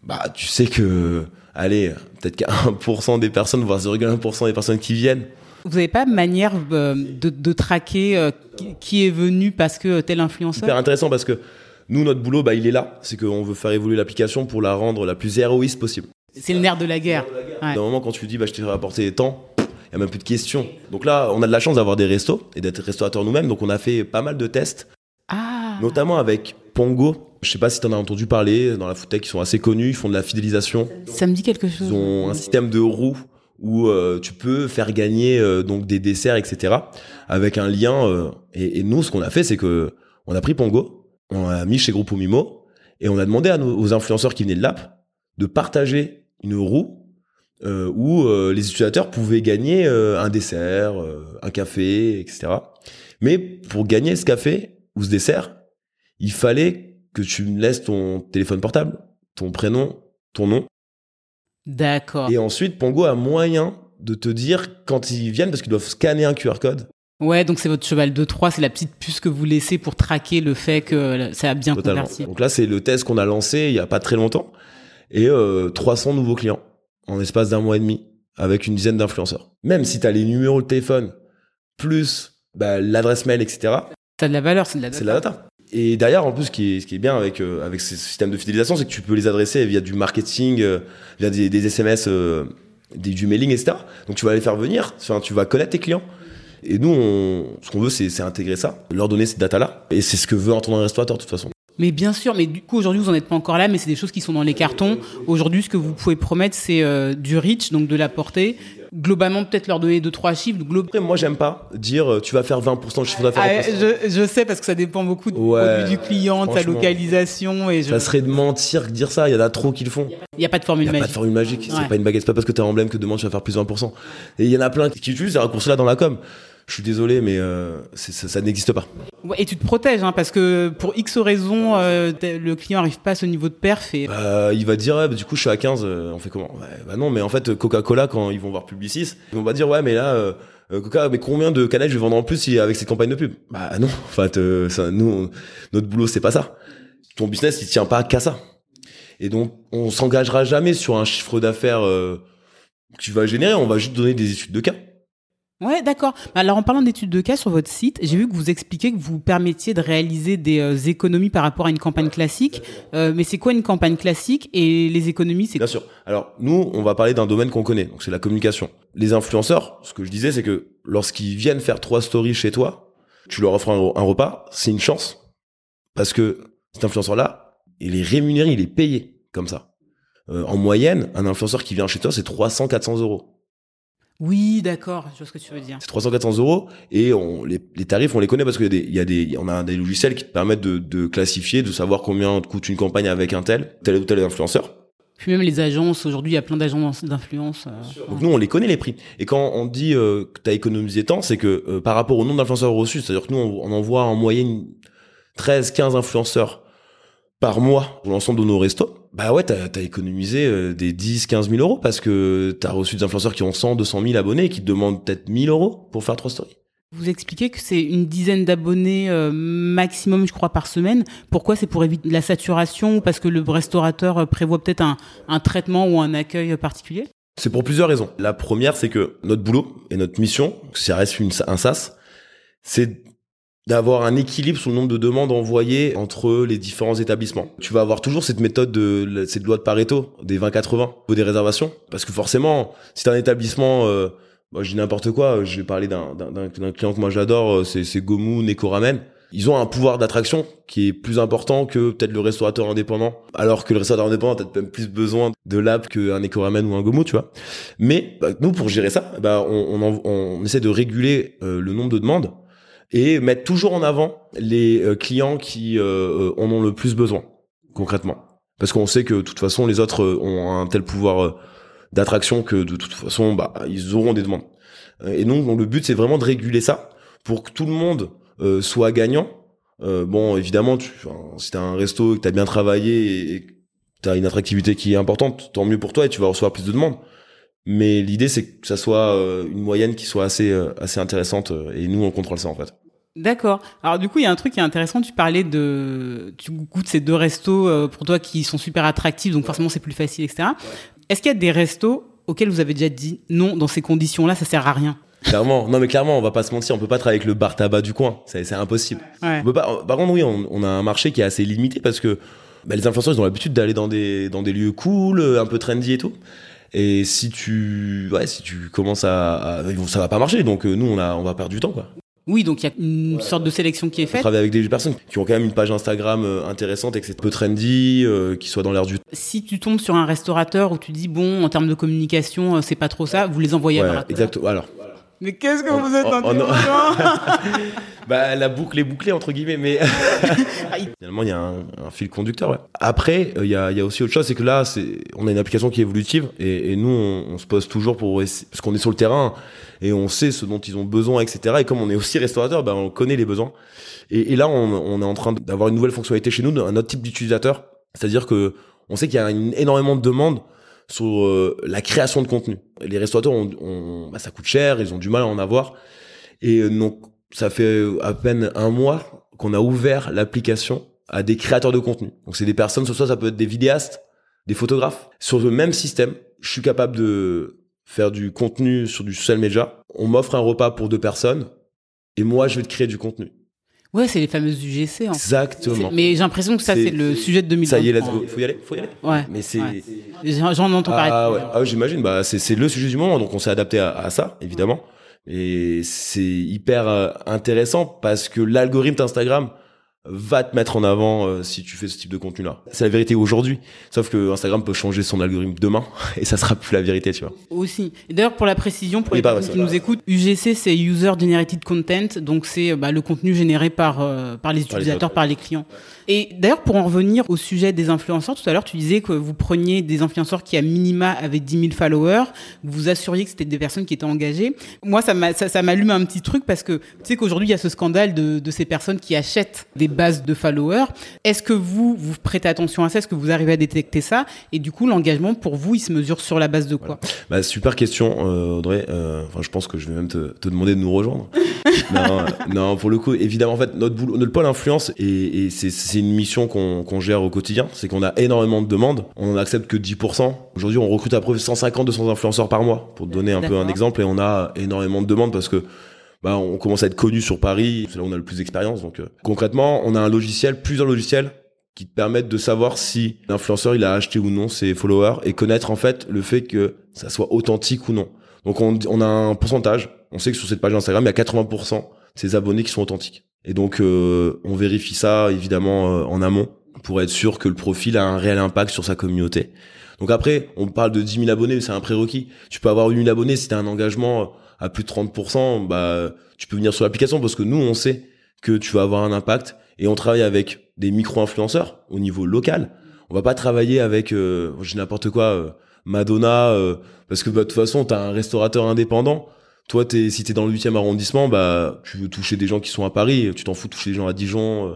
bah, tu sais que, allez, peut-être qu'à 1% des personnes, voire 0,1% des personnes qui viennent. Vous n'avez pas manière euh, de, de traquer euh, qui est venu parce que tel influenceur? Super intéressant parce que nous, notre boulot, bah, il est là. C'est qu'on veut faire évoluer l'application pour la rendre la plus héroïste possible. C'est le nerf de la guerre. Ouais. D'un moment, quand tu dis, bah, je t'ai rapporté des temps, il n'y a même plus de questions. Donc là, on a de la chance d'avoir des restos et d'être restaurateurs nous-mêmes. Donc on a fait pas mal de tests. Ah. Notamment avec Pongo. Je sais pas si tu en as entendu parler. Dans la food tech, ils sont assez connus. Ils font de la fidélisation. Ça me dit quelque chose. Ils ont un système de roues où euh, tu peux faire gagner euh, donc des desserts, etc. Avec un lien. Euh, et, et, nous, ce qu'on a fait, c'est que on a pris Pongo, on l'a mis chez Grupo Mimo et on a demandé à nos, aux influenceurs qui venaient de l'app de partager une roue euh, où euh, les utilisateurs pouvaient gagner euh, un dessert, un café, etc. Mais pour gagner ce café ou ce dessert, il fallait que tu me laisses ton téléphone portable, ton prénom, ton nom. D'accord. Et ensuite, Pongo a moyen de te dire quand ils viennent, parce qu'ils doivent scanner un QR code. Ouais, donc c'est votre cheval de Troie, c'est la petite puce que vous laissez pour traquer le fait que ça a bien Totalement. converti. Donc là, c'est le test qu'on a lancé il y a pas très longtemps et euh, 300 nouveaux clients en espace d'un mois et demi avec une dizaine d'influenceurs. Même si tu as les numéros de téléphone plus bah, l'adresse mail, etc. A de la valeur, c'est de la data. C'est de la data. Et derrière, en plus, ce qui est, ce qui est bien avec, euh, avec ces systèmes de fidélisation, c'est que tu peux les adresser via du marketing, euh, via des, des SMS, euh, des, du mailing, etc. Donc tu vas les faire venir, enfin, tu vas connaître tes clients. Et nous, on, ce qu'on veut, c'est intégrer ça, leur donner cette data-là. Et c'est ce que veut entendre un restaurateur, de toute façon. Mais bien sûr, mais du coup aujourd'hui vous n'en êtes pas encore là, mais c'est des choses qui sont dans les cartons. Aujourd'hui, ce que vous pouvez promettre, c'est euh, du reach, donc de la portée. Globalement, peut-être leur donner deux trois chiffres. Glo Après, moi, j'aime pas dire euh, tu vas faire 20% de chiffre d'affaires. Ah, je, je, sais parce que ça dépend beaucoup du ouais, du client, de sa localisation. Et je... Ça serait de mentir que dire ça. Il y en a trop qui le font. Il n'y a pas de formule magique. Il n'y a pas de formule magique. Ouais. C'est pas une baguette. C'est pas parce que tu es emblème que demain tu vas faire plus de 20%. Et il y en a plein qui utilisent ces raccourcis-là dans la com je suis désolé, mais euh, ça, ça n'existe pas. Ouais, et tu te protèges, hein, parce que pour X raisons, euh, le client n'arrive pas à ce niveau de perf. Et... Bah, il va dire, ouais, bah, du coup, je suis à 15, euh, on fait comment? Ouais, Bah non, mais en fait, Coca-Cola, quand ils vont voir Publicis, ils vont pas dire, ouais, mais là, euh, Coca, mais combien de canettes je vais vendre en plus avec cette campagne de pub? Bah non, en fait, ça, nous, on, notre boulot, c'est pas ça. Ton business, il tient pas qu'à ça. Et donc, on s'engagera jamais sur un chiffre d'affaires que tu vas générer, on va juste donner des études de cas. Ouais, d'accord. Alors en parlant d'études de cas sur votre site, j'ai vu que vous expliquiez que vous permettiez de réaliser des euh, économies par rapport à une campagne classique. Euh, mais c'est quoi une campagne classique et les économies c'est Bien sûr. Alors nous, on va parler d'un domaine qu'on connaît, donc c'est la communication. Les influenceurs, ce que je disais, c'est que lorsqu'ils viennent faire trois stories chez toi, tu leur offres un, un repas, c'est une chance parce que cet influenceur-là, il est rémunéré, il est payé comme ça. Euh, en moyenne, un influenceur qui vient chez toi, c'est 300-400 euros. Oui, d'accord, je vois ce que tu veux dire. C'est 300-400 euros et on, les, les, tarifs, on les connaît parce qu'il y a des, il y a des, on a des logiciels qui te permettent de, de classifier, de savoir combien coûte une campagne avec un tel, tel ou tel influenceur. Puis même les agences, aujourd'hui, il y a plein d'agences d'influence. Euh, Donc nous, on les connaît les prix. Et quand on dit euh, que tu as économisé tant, c'est que euh, par rapport au nombre d'influenceurs reçus, c'est-à-dire que nous, on, on envoie en moyenne 13-15 influenceurs par mois pour l'ensemble de nos restos, bah ouais, t'as as économisé euh, des 10, 15 000 euros parce que t'as reçu des influenceurs qui ont 100, 200 000 abonnés et qui te demandent peut-être 1000 euros pour faire trois stories. Vous expliquez que c'est une dizaine d'abonnés euh, maximum, je crois, par semaine. Pourquoi C'est pour éviter la saturation ou parce que le restaurateur euh, prévoit peut-être un, un traitement ou un accueil particulier? C'est pour plusieurs raisons. La première, c'est que notre boulot et notre mission, si ça reste une, un SaaS, c'est d'avoir un équilibre sur le nombre de demandes envoyées entre les différents établissements. Tu vas avoir toujours cette méthode de cette loi de Pareto des 20-80 ou des réservations parce que forcément, si un établissement euh, moi, je dis n'importe quoi, je vais parler d'un client que moi j'adore, euh, c'est Gomu Neko Ramen. Ils ont un pouvoir d'attraction qui est plus important que peut-être le restaurateur indépendant, alors que le restaurateur indépendant a peut-être même plus besoin de l'app qu'un Neko Ramen ou un Gomu, tu vois. Mais bah, nous, pour gérer ça, bah, on, on, on essaie de réguler euh, le nombre de demandes et mettre toujours en avant les euh, clients qui euh, euh, en ont le plus besoin, concrètement. Parce qu'on sait que de toute façon, les autres ont un tel pouvoir d'attraction que de toute façon, bah, ils auront des demandes. Et donc, le but, c'est vraiment de réguler ça pour que tout le monde soit gagnant. bon, évidemment, tu, si t'as un resto, que t'as bien travaillé et t'as une attractivité qui est importante, tant mieux pour toi et tu vas recevoir plus de demandes. Mais l'idée, c'est que ça soit une moyenne qui soit assez, assez intéressante et nous, on contrôle ça en fait. D'accord. Alors du coup, il y a un truc qui est intéressant. Tu parlais de, tu goûtes ces deux restos euh, pour toi qui sont super attractifs, donc forcément c'est plus facile, etc. Est-ce qu'il y a des restos auxquels vous avez déjà dit non dans ces conditions-là, ça sert à rien? Clairement, non mais clairement, on va pas se mentir, on peut pas travailler avec le bar tabac du coin, c'est impossible. Ouais. par contre, oui, on, a un marché qui est assez limité parce que bah, les influenceurs ils ont l'habitude d'aller dans des dans des lieux cool, un peu trendy et tout. Et si tu ouais, si tu commences à, à ça va pas marcher, donc euh, nous on a on va perdre du temps quoi. Oui, donc il y a une sorte de sélection qui est faite. On travaille avec des personnes qui ont quand même une page Instagram euh, intéressante et que c'est peu trendy, euh, qui soit dans l'air du temps. Si tu tombes sur un restaurateur où tu dis bon, en termes de communication, euh, c'est pas trop ça, vous les envoyez ouais, à Exactement. Alors. Mais qu'est-ce que vous êtes intelligent Bah la boucle est bouclée entre guillemets, mais finalement il y a un, un, fil conducteur. Ouais. Après, il y a, y, a, aussi autre chose, c'est que là, c'est on a une application qui est évolutive et, et nous on, on, se pose toujours pour parce qu'on est sur le terrain et on sait ce dont ils ont besoin, etc. Et comme on est aussi restaurateur, ben on connaît les besoins. Et, et là, on, on, est en train d'avoir une nouvelle fonctionnalité chez nous, un autre type d'utilisateur, c'est-à-dire que on sait qu'il y a une, énormément de demandes sur euh, la création de contenu. Les restaurateurs, ont, ont bah, ça coûte cher, ils ont du mal à en avoir. Et euh, donc, ça fait à peine un mois qu'on a ouvert l'application à des créateurs de contenu. Donc, c'est des personnes, ce soit ça peut être des vidéastes, des photographes. Sur le même système, je suis capable de faire du contenu sur du social media. On m'offre un repas pour deux personnes et moi, je vais te créer du contenu. Ouais, c'est les fameuses UGC. En Exactement. Mais j'ai l'impression que ça, c'est le sujet de 2020. Ça y est, let's go. Faut y aller, faut y aller. Ouais. Mais c'est. Ouais. J'en entends parler. Ah ouais, ah, j'imagine. Bah, c'est le sujet du moment, donc on s'est adapté à, à, ça, évidemment. Et c'est hyper euh, intéressant parce que l'algorithme d'Instagram va te mettre en avant euh, si tu fais ce type de contenu là. C'est la vérité aujourd'hui. Sauf que Instagram peut changer son algorithme demain et ça sera plus la vérité, tu vois. Aussi. Et d'ailleurs pour la précision pour les personnes qui nous écoutent, UGC c'est user generated content, donc c'est bah, le contenu généré par euh, par les utilisateurs, par les, par les clients. Et d'ailleurs pour en revenir au sujet des influenceurs, tout à l'heure tu disais que vous preniez des influenceurs qui à minima avaient 10 000 followers, vous vous assuriez que c'était des personnes qui étaient engagées. Moi ça m'allume ça, ça un petit truc parce que tu sais qu'aujourd'hui il y a ce scandale de, de ces personnes qui achètent des base de followers. Est-ce que vous, vous prêtez attention à ça? Est-ce que vous arrivez à détecter ça? Et du coup, l'engagement, pour vous, il se mesure sur la base de quoi? Bah, Super question, euh, Audrey. Euh, enfin, je pense que je vais même te, te demander de nous rejoindre. non, non, pour le coup, évidemment, en fait, notre, boulot, notre pôle influence, et, et c'est une mission qu'on qu gère au quotidien, c'est qu'on a énormément de demandes. On n'en accepte que 10%. Aujourd'hui, on recrute à peu près 150, 200 influenceurs par mois, pour te donner un peu un exemple, et on a énormément de demandes parce que bah, on commence à être connu sur Paris, c'est là où on a le plus d'expérience. Donc euh, concrètement, on a un logiciel, plusieurs logiciels qui te permettent de savoir si l'influenceur il a acheté ou non ses followers et connaître en fait le fait que ça soit authentique ou non. Donc on, on a un pourcentage. On sait que sur cette page Instagram, il y a 80% ses abonnés qui sont authentiques. Et donc euh, on vérifie ça évidemment euh, en amont pour être sûr que le profil a un réel impact sur sa communauté. Donc après, on parle de 10 000 abonnés, c'est un prérequis. Tu peux avoir 8 000 abonnés si tu as un engagement à plus de 30%, bah, tu peux venir sur l'application parce que nous, on sait que tu vas avoir un impact et on travaille avec des micro-influenceurs au niveau local. On va pas travailler avec, euh, n'importe quoi, euh, Madonna, euh, parce que bah, de toute façon, tu as un restaurateur indépendant. Toi, es, si tu es dans le 8e arrondissement, bah, tu veux toucher des gens qui sont à Paris, tu t'en fous de toucher des gens à Dijon, euh,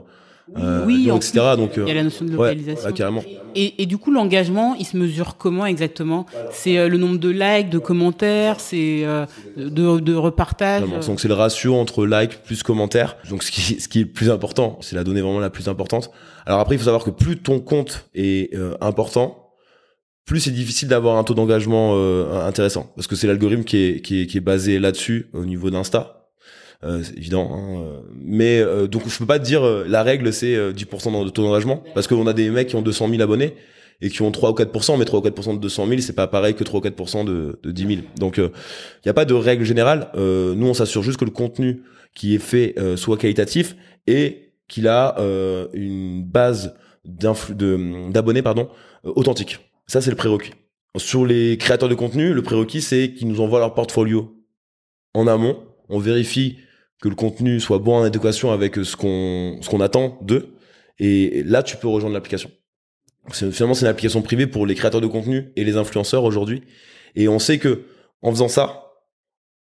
euh, oui, etc. Donc, il y a la notion de localisation. Ouais, carrément. Et, et, du coup, l'engagement, il se mesure comment exactement? C'est euh, le nombre de likes, de commentaires, c'est euh, de, de repartages? donc c'est le ratio entre likes plus commentaires. Donc ce qui, ce qui est le plus important, c'est la donnée vraiment la plus importante. Alors après, il faut savoir que plus ton compte est euh, important, plus c'est difficile d'avoir un taux d'engagement euh, intéressant, parce que c'est l'algorithme qui est, qui est, qui est basé là-dessus au niveau d'Insta. euh, c'est évident. Hein, euh. mais euh, donc je peux pas te dire euh, la règle c'est euh, 10% de taux d'engagement parce qu'on a des mecs qui ont 200 000 abonnés et qui ont 3 ou 4%, mais 3 ou 4% de 200 000 c'est pas pareil que 3 ou 4% de, de 10 000. Donc il y a pas de règle générale. Euh, nous on s'assure juste que le contenu qui est fait euh, soit qualitatif et qu'il a euh, une base d'abonnés pardon euh, authentique. Ça c'est le prérequis. Sur les créateurs de contenu, le prérequis c'est qu'ils nous envoient leur portfolio en amont. On vérifie que le contenu soit bon en adéquation avec ce qu'on ce qu'on attend d'eux. Et là, tu peux rejoindre l'application. Finalement, c'est une application privée pour les créateurs de contenu et les influenceurs aujourd'hui. Et on sait que en faisant ça,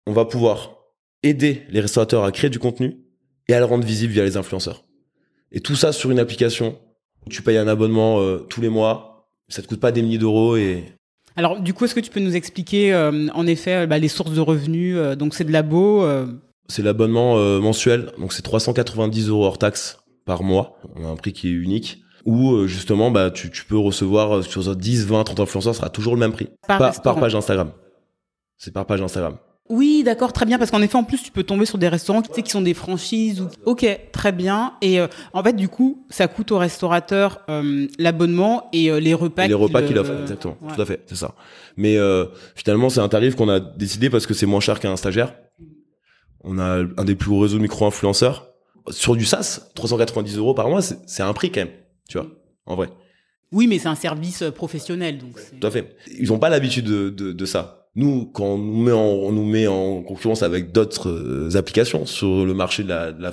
on va pouvoir aider les restaurateurs à créer du contenu et à le rendre visible via les influenceurs. Et tout ça sur une application où tu payes un abonnement euh, tous les mois. Ça te coûte pas des milliers d'euros et Alors, du coup, est-ce que tu peux nous expliquer, euh, en effet, bah, les sources de revenus euh, Donc, c'est de labo. euh, C'est l'abonnement mensuel, donc c'est 390 euros hors taxe par mois. On a un prix qui est unique. Où euh, justement, bah, tu, tu peux recevoir sur 10, 20, 30 influenceurs, ce sera toujours le même prix. Par par page Instagram. C'est par page Instagram. Oui, d'accord, très bien, parce qu'en effet, en plus, tu peux tomber sur des restaurants tu sais, qui sont des franchises. Ou... Ok, très bien. Et euh, en fait, du coup, ça coûte au restaurateur euh, l'abonnement et euh, les repas. Et les repas qu'il, euh, offre, exactement. ouais. Tout à fait, c'est ça. Mais euh, finalement, c'est un tarif qu'on a décidé parce que c'est moins cher qu'un stagiaire. On a un des plus gros réseaux de micro-influenceurs. Sur du SaaS, 390 euros par mois, c'est un prix quand même. Tu vois, en vrai. Oui, mais c'est un service euh, professionnel, donc. Tout à fait. Ils n'ont pas l'habitude de, de, de ça. Nous, quand on nous met en, on nous met en concurrence avec d'autres euh, applications sur le marché de la, de la.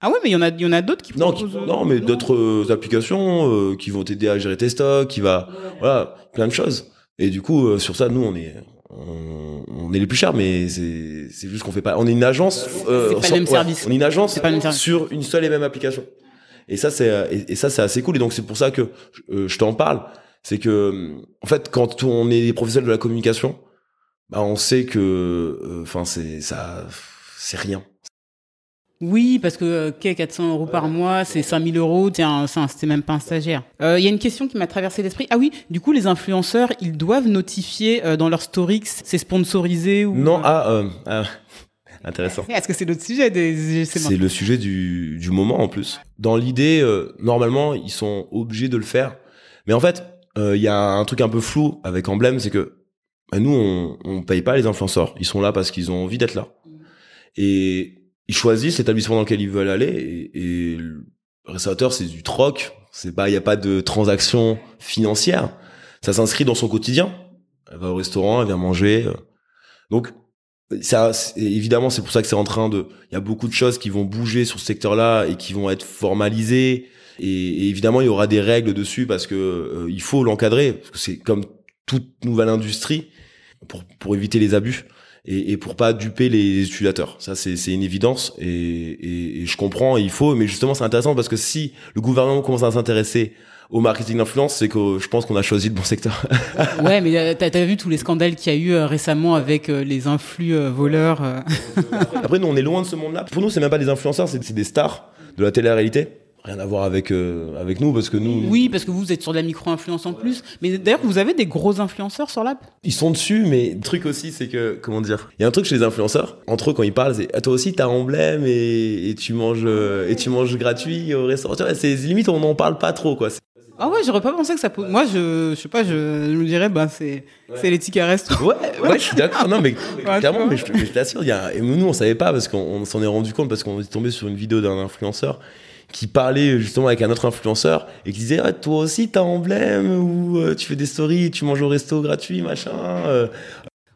Ah ouais, mais il y en a, il y en a d'autres qui Non, proposent, euh, non, mais d'autres euh, applications euh, qui vont t'aider à gérer tes stocks, qui va, voilà, plein de choses. Et du coup, euh, sur ça, nous, on est, on, on est les plus chers, mais c'est, c'est juste qu'on fait pas. On est une agence. euh, C'est pas le même service. On est une agence pas le même service. sur une seule et même application. Et ça, c'est, et, et ça, c'est assez cool. Et donc, c'est pour ça que je t'en parle. C'est que, en fait, quand on est des professionnels de la communication, bah, on sait que, enfin, c'est ça, c'est rien. Oui, parce que euh, qu'est 400 euros par mois, c'est 5000 euros, tiens, c'était même pas un stagiaire. Euh, Il y a une question qui m'a traversé l'esprit. Ah oui, du coup, les influenceurs, ils doivent notifier euh, dans leur story que c'est sponsorisé ou... Non, euh, ah, euh, ah, intéressant. Est-ce que c'est l'autre sujet des C'est le sujet du, du moment en plus. Dans l'idée, euh, normalement, ils sont obligés de le faire. Mais en fait, euh, il y a un truc un peu flou avec Emblème, c'est que bah, nous, on, on paye pas les influenceurs. Ils sont là parce qu'ils ont envie d'être là. Et ils choisissent l'établissement dans lequel ils veulent aller. Et, et le restaurateur, c'est du troc. C'est pas, il y a pas de transaction financière. Ça s'inscrit dans son quotidien. Elle va au restaurant, elle vient manger. euh. Donc, ça, évidemment, c'est pour ça que c'est en train de. Il y a beaucoup de choses qui vont bouger sur ce secteur-là et qui vont être formalisées. Et, et évidemment, il y aura des règles dessus parce que euh, il faut l'encadrer. C'est comme toute nouvelle industrie pour pour éviter les abus et, et pour pas duper les utilisateurs. Ça, c'est une évidence et, et, et je comprends. Il faut, mais justement, c'est intéressant parce que si le gouvernement commence à s'intéresser au marketing d'influence, c'est que je pense qu'on a choisi le bon secteur. Ouais, mais euh, t'as as vu tous les scandales qu'il y a eu euh, récemment avec euh, les influx voleurs. Après, nous, on est loin de ce monde-là. Pour nous, c'est même pas des influenceurs, c'est des stars de la télé-réalité. Rien à voir avec euh, avec nous parce que nous, Oui, parce que vous êtes sur de la micro-influence en plus. Mais d'ailleurs, vous avez des gros influenceurs sur l'app? Ils sont dessus. Mais le truc aussi, c'est que comment dire, il y a un truc chez les influenceurs. Entre eux, quand ils parlent, c'est ah, toi aussi t'as emblème et, et tu manges euh, et tu manges gratuit au restaurant. C'est limite, on n'en parle pas trop quoi. Ah ouais, j'aurais pas pensé que ça. peut- Moi, je, je sais pas, je, je me dirais, bah c'est, c'est les tickets resto. Ouais, ouais, je suis d'accord. Non, mais Ouais, clairement, mais je, je t'assure, il y a, et nous, on savait pas parce qu'on on s'en est rendu compte parce qu'on est tombé sur une vidéo d'un influenceur qui parlait justement avec un autre influenceur et qui disait, ah, toi aussi, t'as emblème ou euh, tu fais des stories, tu manges au resto gratuit, machin. euh.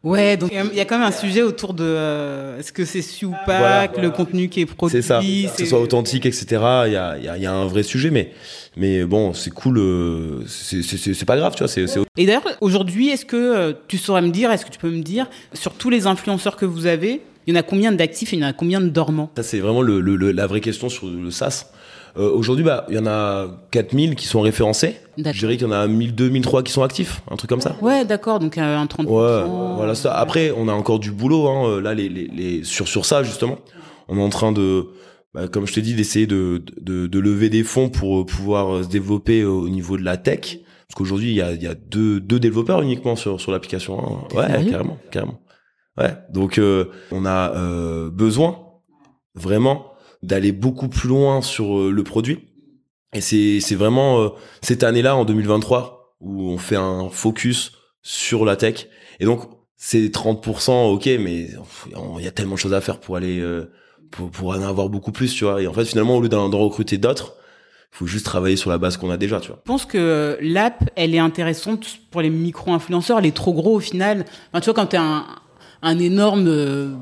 Ouais, donc il y a quand même un sujet autour de euh, est-ce que c'est su ou pas, Voilà. que le contenu qui est produit. c'est ça, que ce soit authentique, etc. Il y a, y, a, y a un vrai sujet, mais, mais bon, c'est cool, euh, c'est- c'est c'est- c'est pas grave, tu vois, c'est Et d'ailleurs, aujourd'hui, est-ce que euh, tu saurais me dire, est-ce que tu peux me dire, sur tous les influenceurs que vous avez, il y en a combien d'actifs et il y en a combien de dormants? Ça, c'est vraiment le, le- la vraie question sur le SaaS. Euh, Aujourd'hui, bah, il y en a 4000 qui sont référencés. D'accord. Je dirais qu'il y en a 1002, 1003 qui sont actifs, un truc comme ça. Ouais, d'accord, donc euh, un 30%. Ouais, voilà ça. Après, on a encore du boulot. Hein. Euh, Là, les, les, les, sur, sur ça, justement, on est en train de, bah, comme je t'ai dit, d'essayer de, de, de lever des fonds pour euh, pouvoir euh, se développer au niveau de la tech. Parce qu'aujourd'hui, il y a, y a deux, deux développeurs uniquement sur, sur l'application. hein. Ouais, carrément, carrément. Ouais. Donc, euh, on a euh, besoin vraiment d'aller beaucoup plus loin sur euh, le produit. Et c'est vraiment euh, cette année-là en 2023 où on fait un focus sur la tech. Et donc c'est 30%, ok, mais il y a tellement de choses à faire pour aller euh, pour, en avoir beaucoup plus, tu vois. Et en fait, finalement, au lieu d'en recruter d'autres, il faut juste travailler sur la base qu'on a déjà, tu vois. Je pense que l'app, elle est intéressante pour les micro-influenceurs. Elle est trop gros au final. Tu vois, quand t'es un, un énorme,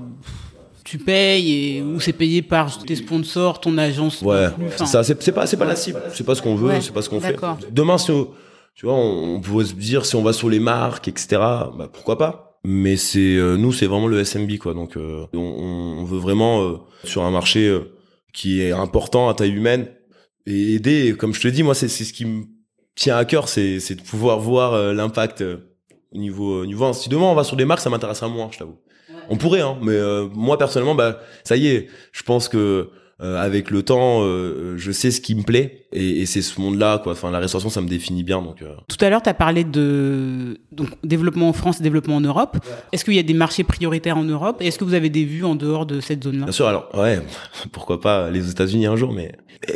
tu payes et ou c'est payé par tes sponsors, ton agence. Ouais, Enfin, ça. C'est pas c'est pas la cible. C'est pas ce qu'on veut. Ouais, c'est pas ce qu'on fait. Demain, si on- tu vois, on, on pourrait se dire si on va sur les marques, etc. Bah pourquoi pas. Mais c'est euh, nous, c'est vraiment le SMB quoi. Donc euh, on, on- veut vraiment euh, sur un marché euh, qui est important à taille humaine et aider. Et Comme je te dis, moi, c'est c'est ce qui me tient à cœur, c'est c'est de pouvoir voir euh, l'impact euh, au niveau niveau. Si demain on va sur des marques, ça m'intéressera moins, je t'avoue. On pourrait, hein, mais euh, moi personnellement, bah ça y est, je pense que euh, avec le temps, euh, je sais ce qui me plaît et, et c'est ce monde-là, quoi. Enfin, la restauration, ça me définit bien, donc. euh, Tout à l'heure, tu as parlé de donc, développement en France, développement en Europe. Est-ce qu'il y a des marchés prioritaires en Europe Et est-ce que vous avez des vues en dehors de cette zone-là? Bien sûr, alors ouais, pourquoi pas les États-Unis un jour, mais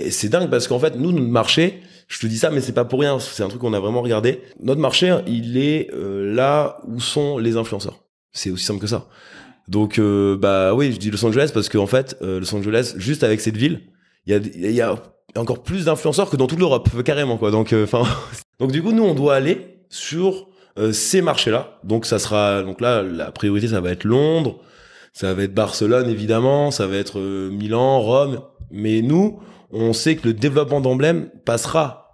c'est dingue parce qu'en fait, nous, notre marché, je te dis ça, mais c'est pas pour rien. C'est un truc qu'on a vraiment regardé. Notre marché, il est euh, là où sont les influenceurs. C'est aussi simple que ça. Donc, euh, bah oui, je dis Los Angeles parce qu'en fait, euh, Los Angeles, juste avec cette ville, il y a, y a encore plus d'influenceurs que dans toute l'Europe, carrément quoi. Donc, euh, enfin, donc du coup, nous, on doit aller sur euh, ces marchés-là. Donc, ça sera, donc là, la priorité, ça va être Londres, ça va être Barcelone évidemment, ça va être euh, Milan, Rome. Mais nous, on sait que le développement d'emblème passera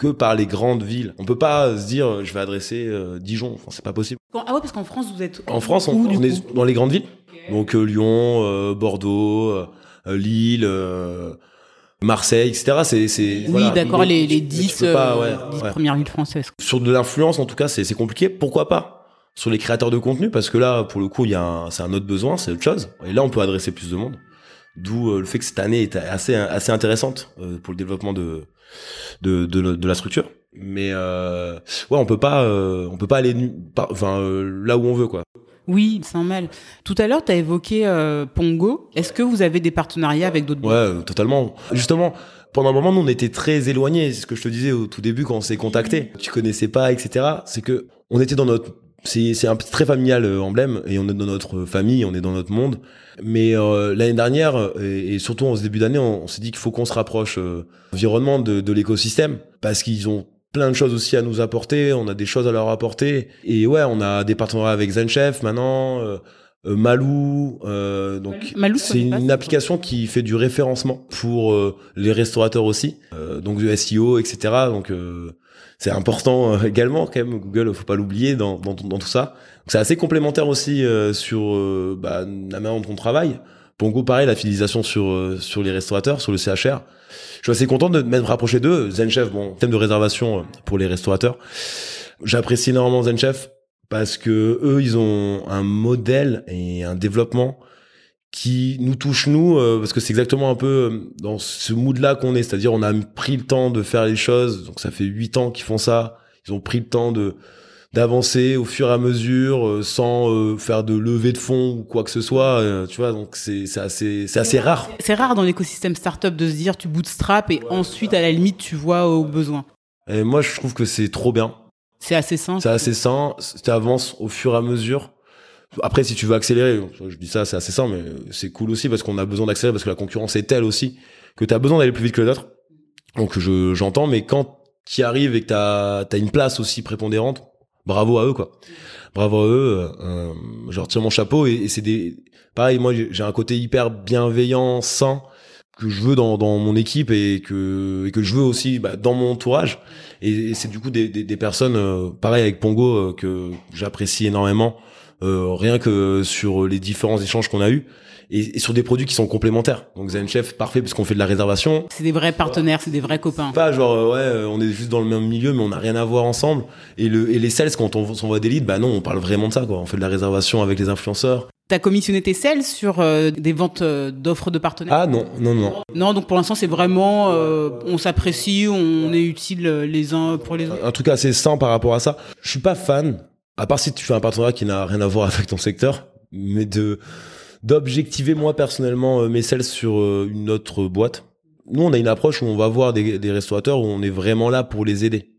que par les grandes villes. On peut pas se dire, euh, je vais adresser euh, Dijon. Enfin, c'est pas possible. Ah ouais, parce qu'en France, vous êtes. En France, on, Où, on est dans les grandes villes. Donc euh, Lyon, euh, Bordeaux, Lille, euh, Marseille, etc. C'est, c'est, Oui, voilà. d'accord, les, les tu 10, peux pas, ouais, 10 ouais. premières villes françaises. Sur de l'influence, en tout cas, c'est, c'est compliqué. Pourquoi pas? Sur les créateurs de contenu Parce que là, pour le coup, il y a un, c'est un autre besoin, c'est autre chose. Et là, on peut adresser plus de monde. D'où le fait que cette année est assez, assez intéressante pour le développement de, de, de, de la structure. Mais euh, ouais, on peut pas, euh, on peut pas aller enfin euh, là où on veut quoi. Oui, sans mal. Tout à l'heure, tu as évoqué euh, Pongo. Est-ce que vous avez des partenariats avec d'autres Ouais, euh, totalement. Justement, pendant un moment, nous, on était très éloignés. C'est ce que je te disais au tout début quand on s'est contacté. Tu connaissais pas, etc. C'est que on était dans notre, c'est c'est un très familial euh, emblème et on est dans notre famille, on est dans notre monde. Mais euh, l'année dernière et, et surtout en ce début d'année, on, on s'est dit qu'il faut qu'on se rapproche euh, environnement de, de l'écosystème parce qu'ils ont plein de choses aussi à nous apporter. On a des choses à leur apporter. Et ouais, on a des partenariats avec ZenChef maintenant. euh, euh, Malou, euh, donc c'est pas, une application qui fait du référencement pour euh, les restaurateurs aussi, euh, donc du SEO, etc. Donc euh, c'est important euh, également quand même. Google, faut pas l'oublier dans, dans, dans tout ça. C'est assez complémentaire aussi euh, sur euh, bah, la manière dont on travaille. Pongo, pareil, la fidélisation sur euh, sur les restaurateurs, sur le CHR. Je suis assez content de m'être rapproché d'eux. ZenChef, bon, thème de réservation euh, pour les restaurateurs. J'apprécie énormément ZenChef parce que eux, ils ont un modèle et un développement qui nous touche nous euh, parce que c'est exactement un peu euh, dans ce mood là qu'on est. C'est-à-dire on a pris le temps de faire les choses. Donc ça fait huit ans qu'ils font ça. Ils ont pris le temps de d'avancer au fur et à mesure euh, sans euh, faire de levée de fonds ou quoi que ce soit euh, tu vois. Donc c'est c'est assez c'est assez rare. C'est rare dans l'écosystème startup de se dire tu bootstrap et ensuite, à la limite, tu vois aux besoins. et moi je trouve que c'est trop bien. C'est assez simple. c'est assez sain tu avances au fur et à mesure après si tu veux accélérer je dis ça c'est assez sain mais c'est cool aussi parce qu'on a besoin d'accélérer parce que la concurrence est telle aussi que tu as besoin d'aller plus vite que les autres. Donc je j'entends mais quand tu arrives et que tu as, une place aussi prépondérante bravo à eux quoi. Bravo à eux euh, je retire mon chapeau et, c'est des pareil moi j'ai un côté hyper bienveillant sain que je veux dans, dans mon équipe et que et que je veux aussi bah, dans mon entourage. Et, et c'est du coup des, des, des personnes euh, pareil avec Pongo euh, que j'apprécie énormément euh, rien que sur les différents échanges qu'on a eus et, et sur des produits qui sont complémentaires. Donc ZenChef parfait parce qu'on fait de la réservation. C'est des vrais partenaires, c'est des vrais copains. pas genre euh, ouais euh, on est juste dans le même milieu mais on n'a rien à voir ensemble. Et le et les sales quand on s'envoie des leads bah non on parle vraiment de ça quoi. On fait de la réservation avec les influenceurs. T'as commissionné tes sales sur euh, des ventes euh, d'offres de partenaires? Ah non non non. Non, donc pour l'instant, c'est vraiment, euh, on s'apprécie, on est utile les uns pour les autres. un truc assez sain par rapport à ça. Je suis pas fan, à part si tu fais un partenariat qui n'a rien à voir avec ton secteur, mais de d'objectiver moi personnellement mes sales sur une autre boîte. Nous, on a une approche où on va voir des, des restaurateurs où on est vraiment là pour les aider.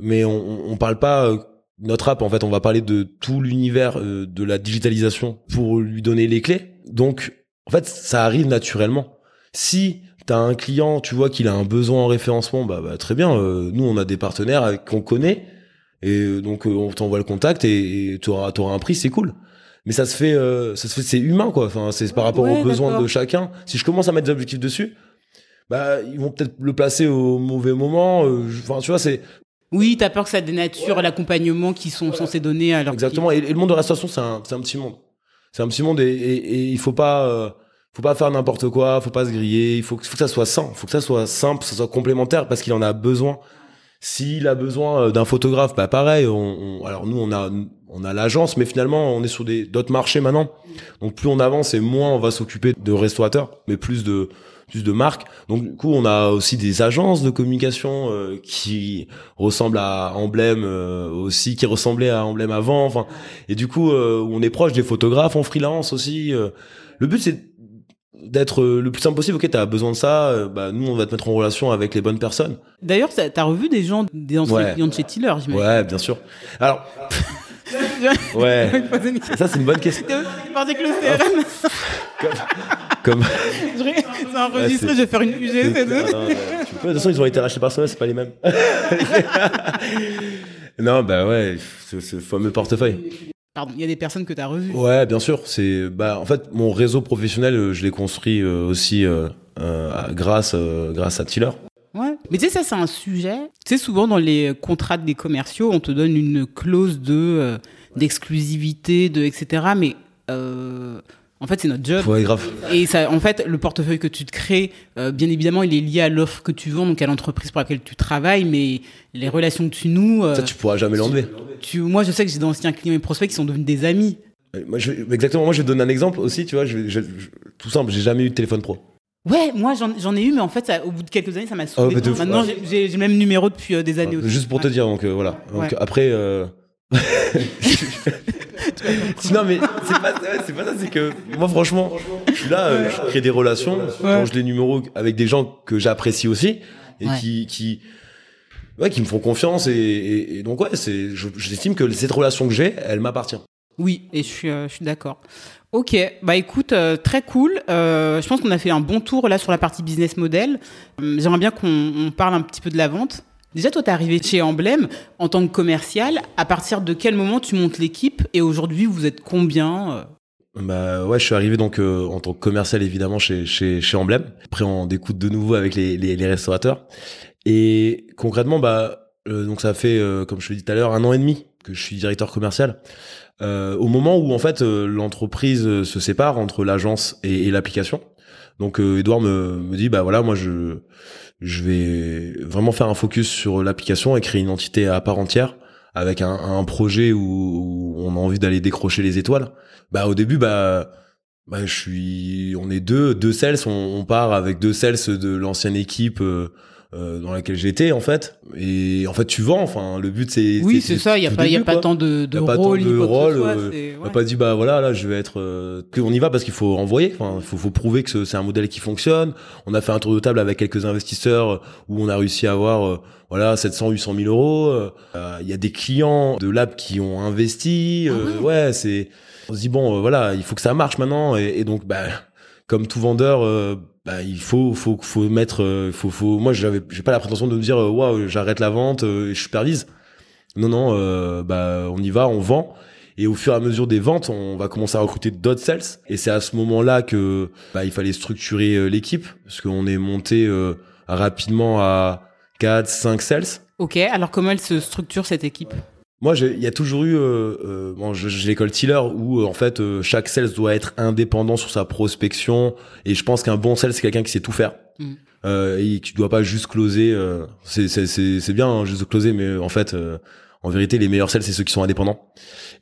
Mais on, on parle pas notre app, en fait, on va parler de tout l'univers de la digitalisation pour lui donner les clés. Donc, en fait, ça arrive naturellement. Si t'as un client, tu vois qu'il a un besoin en référencement, bah, bah très bien. Euh, nous, on a des partenaires qu'on connaît, et donc euh, on t'envoie le contact et tu auras, un prix, c'est cool. Mais ça se fait, euh, ça se fait, c'est humain quoi. Enfin, c'est par rapport aux besoins de chacun. Si je commence à mettre des objectifs dessus, bah ils vont peut-être le placer au mauvais moment. Enfin, tu vois, c'est oui, t'as peur que ça dénature l'accompagnement qu'ils sont censés donner à leur Exactement. Et, le monde de la restauration, c'est un, un, petit monde. C'est un petit monde et, et, il faut pas, faut pas faire n'importe quoi, faut pas se griller, il faut, faut que ça soit sain, faut que ça soit simple, que ça soit complémentaire parce qu'il en a besoin. S'il a besoin euh, d'un photographe, bah pareil. On, alors nous on a on a l'agence, mais finalement on est sur des d'autres marchés maintenant. Donc plus on avance et moins on va s'occuper de restaurateurs, mais plus de plus de marques. Donc du coup on a aussi des agences de communication euh, qui ressemblent à Emblème euh, aussi, qui ressemblaient à Emblème avant. Enfin et du coup on est proche des photographes, on freelance aussi. le but c'est d'être euh, le plus simple possible. Ok, t'as besoin de ça. Euh, bah, nous, on va te mettre en relation avec les bonnes personnes. D'ailleurs, t'as revu des gens, des anciens clients de chez Tiller, j'imagine. Ouais, bien sûr. Alors. ouais. ça, c'est une bonne question. Parce que le CRM. Comme. C'est enregistré, je vais faire une UG, deux. De toute façon, ils ont été rachetés par Sony, c'est pas les mêmes. non, bah ouais, ce, ce fameux portefeuille. Pardon, il y a des personnes que tu as revues. Ouais, bien sûr. C'est bah en fait mon réseau professionnel, euh, je l'ai construit euh, aussi euh, grâce grâce à Tiller. Ouais. Mais tu sais ça c'est un sujet. Tu sais souvent dans les contrats des commerciaux, on te donne une clause de d'exclusivité, de etc. Mais en fait, c'est notre job. Ouais, grave. Et ça, en fait, le portefeuille que tu te crées, euh, bien évidemment, il est lié à l'offre que tu vends, donc à l'entreprise pour laquelle tu travailles, mais les relations que tu noues. Euh, ça, tu pourras jamais l'enlever. Tu, moi, je sais que j'ai d'anciens clients et prospects qui sont devenus des amis. Moi, je, exactement. Moi, je vais te donner un exemple aussi. Tu vois, je, tout simple, j'ai jamais eu de téléphone pro. Ouais, moi j'en ai eu, mais en fait, au bout de quelques années, ça m'a saoulé. Oh, Maintenant, j'ai le même numéro depuis euh, des années aussi. Juste pour te dire, donc voilà. Donc après. non mais c'est pas, c'est pas ça, c'est que moi franchement, je suis là, euh, je crée des relations, je change les numéros avec des gens que j'apprécie aussi et qui qui ouais, qui me font confiance et, donc ouais, c'est j'estime que cette relation que j'ai, elle m'appartient. Oui, et je suis euh, je suis d'accord. Ok, bah écoute, euh, très cool. je pense qu'on a fait un bon tour là sur la partie business model. J'aimerais bien qu'on parle un petit peu de la vente. Déjà, toi, t'es arrivé chez Emblème en tant que commercial. À partir de quel moment tu montes l'équipe Et aujourd'hui, vous êtes combien euh? Bah ouais, je suis arrivé donc euh, en tant que commercial évidemment chez chez chez Emblème. Après on découte de nouveau avec les, les, restaurateurs. Et concrètement bah euh, donc ça fait comme je te dit tout à l'heure un an et demi que je suis directeur commercial. au moment où en fait l'entreprise se sépare entre l'agence et, et l'application. Donc Edouard me, me dit bah voilà moi je je vais vraiment faire un focus sur l'application et créer une entité à part entière avec un, projet où, on a envie d'aller décrocher les étoiles. Bah au début bah bah je suis on est deux deux sales on, on part avec deux sales de l'ancienne équipe euh, euh, dans laquelle j'étais en fait. Et en fait tu vends enfin le but c'est oui c'est ça il y a pas il y a pas tant de de rôle de rôle euh, on n'a pas dit bah voilà là je vais être euh, on y va parce qu'il faut envoyer enfin il faut, faut prouver que c'est un modèle qui fonctionne. On a fait un tour de table avec quelques investisseurs où on a réussi à avoir voilà 700 800 000 euros il y a des clients de l'app qui ont investi ah ouais. c'est on se dit bon voilà il faut que ça marche maintenant. Et, et donc bah comme tout vendeur bah, il faut faut faut mettre euh, faut faut moi j'avais j'ai pas la prétention de me dire euh, waouh j'arrête la vente euh, je supervise. Non non bah on y va on vend. Et au fur et à mesure des ventes on va commencer à recruter d'autres sales. Et c'est à ce moment là que bah il fallait structurer l'équipe parce qu'on est monté rapidement à 4 5 sales. Ok alors comment elle se structure cette équipe? Moi, il y a toujours eu, euh, euh bon, j'ai l'école Tiller où euh, en fait euh, chaque sales doit être indépendant sur sa prospection et je pense qu'un bon sales c'est quelqu'un qui sait tout faire. Mm. Euh, et qui doit pas juste closer. c'est c'est bien hein, juste closer, mais en fait en vérité, les meilleurs sales, c'est ceux qui sont indépendants.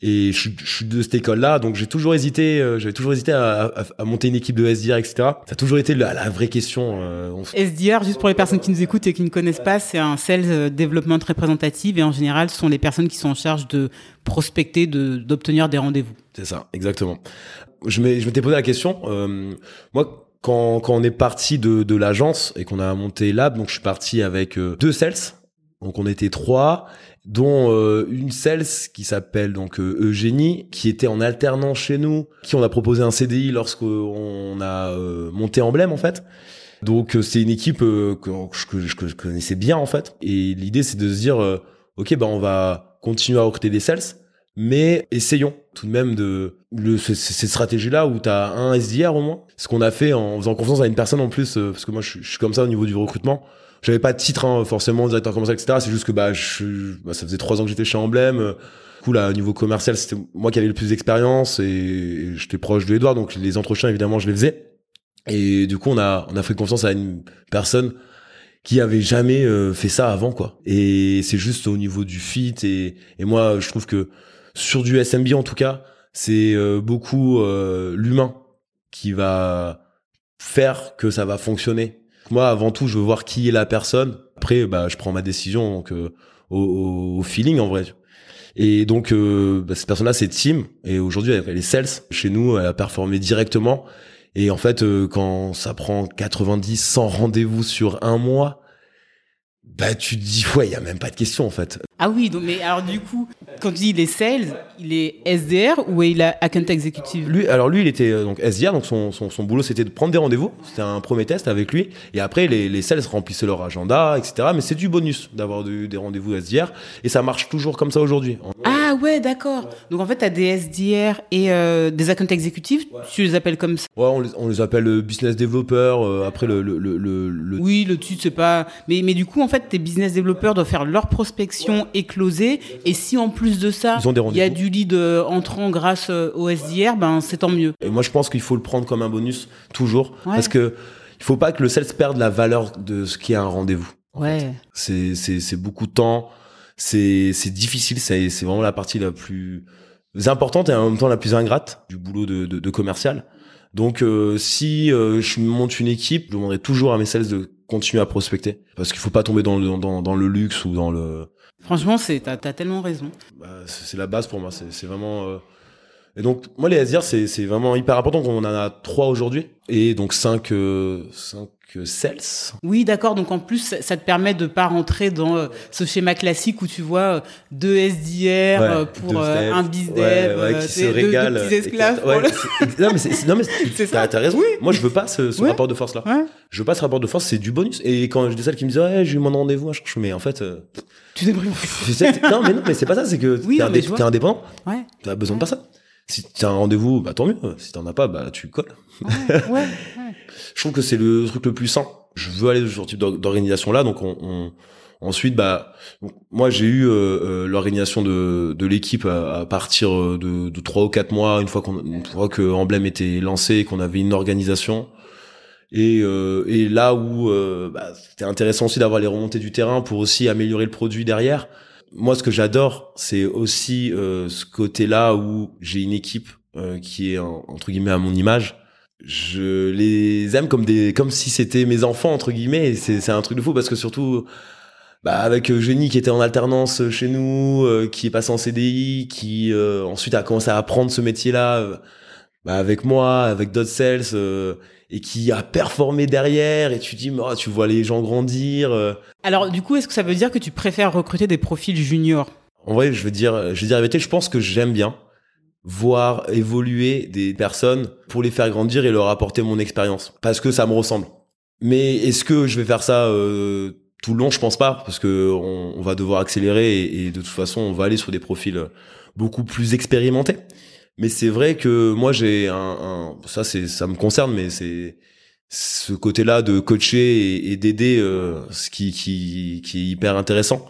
Et je, je suis de cette école-là, donc j'ai toujours hésité, euh, j'avais toujours hésité à, à, à, monter une équipe de SDR, etc. Ça a toujours été la, la vraie question. Euh, SDR, juste pour les personnes qui nous écoutent et qui ne connaissent pas, c'est un sales euh, développement représentatif et en général, ce sont les personnes qui sont en charge de prospecter, de d'obtenir des rendez-vous. C'est ça, exactement. je m'étais posé la question. Euh, moi, quand, quand on est parti de, de l'agence et qu'on a monté Lab, donc je suis parti avec euh, deux sales. Donc on était trois, dont euh, une sales qui s'appelle donc Eugénie, qui était en alternance chez nous, qui on a proposé un CDI lorsqu'on a monté Emblème en fait. Donc c'est une équipe que, que, je, que, je connaissais bien en fait. Et l'idée c'est de se dire, ok, bah on va continuer à recruter des sales mais essayons tout de même de le, cette stratégie-là où tu as un SDR au moins. Ce qu'on a fait en faisant confiance à une personne en plus, euh, parce que moi je, suis comme ça au niveau du recrutement. J'avais pas de titre hein, forcément directeur commercial, etc. C'est juste que bah, je, bah, ça faisait trois ans que j'étais chez Emblème. Du coup là, au niveau commercial, c'était moi qui avais le plus d'expérience et, j'étais proche de Edouard, donc les entretiens évidemment je les faisais. Et du coup on a on a fait confiance à une personne qui avait jamais euh, fait ça avant quoi. Et c'est juste au niveau du fit et, et moi je trouve que sur du SMB en tout cas, c'est euh, beaucoup euh, l'humain qui va faire que ça va fonctionner. Moi, avant tout, je veux voir qui est la personne. Après, bah, je prends ma décision donc, euh, au, feeling en vrai. Et donc, bah, cette personne-là, c'est Tim. Et aujourd'hui, elle est sales. Chez nous, elle a performé directement. Et en fait, quand ça prend 90, 100 rendez-vous sur un mois, bah tu te dis ouais, il y a même pas de question en fait. Ah oui, donc mais alors du coup, quand tu dis il est sales, il est SDR ou il a account executive Lui, alors lui, il était euh, donc SDR, donc son, son, son boulot c'était de prendre des rendez-vous. C'était un premier test avec lui, et après les, les sales remplissaient leur agenda, etc. Mais c'est du bonus d'avoir des rendez-vous SDR, et ça marche toujours comme ça aujourd'hui. Ah ouais, d'accord. Donc en fait, tu as des SDR et euh, des account executives, tu les appelles comme ça? Ouais, on les, on les appelle euh, business developer. après le, le, le, le, Oui, le titre c'est pas. Mais mais du coup, en fait, tes business développeurs doivent faire leur prospection et closer. Et si en plus de ça, il y a du lead euh, entrant grâce euh, au SDR, ben c'est tant mieux. Et moi, je pense qu'il faut le prendre comme un bonus toujours, parce que il faut pas que le sales perde la valeur de ce qui est un rendez-vous. Ouais. C'est c'est beaucoup de temps. C'est c'est difficile. C'est c'est vraiment la partie la plus importante et en même temps la plus ingrate du boulot de, de, de commercial. Donc euh, si je monte une équipe, je demanderai toujours à mes sales de continuer à prospecter parce qu'il faut pas tomber dans le dans, dans le luxe ou dans le Franchement, c'est t'as as tellement raison. Bah, c'est la base pour moi. C'est vraiment. Euh, et donc moi les SDR c'est vraiment hyper important. On en a trois aujourd'hui et donc cinq euh, cinq sales. Oui, d'accord. Donc en plus, ça te permet de pas rentrer dans euh, ce schéma classique où tu vois deux SDR pour un bizdev, ouais, qui se régalent, deux, petits esclaves. non mais c'est non mais t'as raison. Moi je veux pas ce, rapport de force là. Je veux pas ce rapport de force. C'est du bonus. Et quand j'ai des salles qui me disent ouais j'ai eu mon rendez-vous, je mais en fait. Tu t'es pris. non, mais non, mais c'est pas ça, c'est que oui, t'es, indépendant. Ouais. T'as besoin de personne. Si t'as un rendez-vous, bah tant mieux. Si t'en as pas, bah tu colles. Ouais, Je trouve que c'est le truc le plus sain. Je veux aller sur ce type d'organisation là, donc on, on ensuite bah moi j'ai eu euh, euh, l'organisation de, de l'équipe à, partir de, de 3 ou 4 mois une fois qu'on une fois que était lancé qu'on avait une organisation et, euh, et là où euh, bah, c'était intéressant aussi d'avoir les remontées du terrain pour aussi améliorer le produit derrière. Moi, ce que j'adore, c'est aussi euh, ce côté-là où j'ai une équipe euh, qui est entre guillemets à mon image. Je les aime comme des, comme si c'était mes enfants entre guillemets. C'est, c'est un truc de fou parce que surtout, bah, avec Eugénie qui était en alternance chez nous, euh, qui est passé en CDI, qui ensuite a commencé à apprendre ce métier-là bah, avec moi, avec d'autres sales et qui a performé derrière et tu dis oh, tu vois les gens grandir euh. alors du coup est-ce que ça veut dire que tu préfères recruter des profils juniors? En vrai je veux dire je veux dire je pense que j'aime bien voir évoluer des personnes pour les faire grandir et leur apporter mon expérience. Parce que ça me ressemble. Mais est-ce que je vais faire ça euh, tout le long? Je pense pas. Parce que on, va devoir accélérer et, de toute façon on va aller sur des profils beaucoup plus expérimentés. Mais c'est vrai que moi j'ai un, un, ça c'est ça me concerne mais c'est ce côté-là de coacher et, d'aider euh, ce qui, qui qui est hyper intéressant.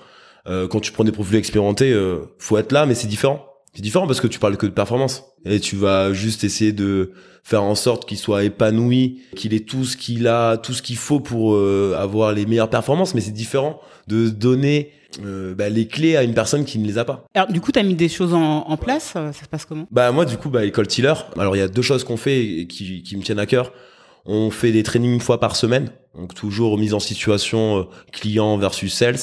Euh, quand tu prends des profils expérimentés euh, faut être là mais c'est différent c'est différent parce que tu parles que de performance et tu vas juste essayer de faire en sorte qu'il soit épanoui qu'il ait tout ce qu'il a tout ce qu'il faut pour euh, avoir les meilleures performances mais c'est différent de donner euh, bah, les clés à une personne qui ne les a pas. Alors du coup, tu as mis des choses en, en, place, ça se passe comment? Bah moi du coup, bah école Tiller. Alors il y a deux choses qu'on fait et qui, qui me tiennent à cœur. On fait des trainings une fois par semaine, donc toujours mise en situation euh, client versus sales,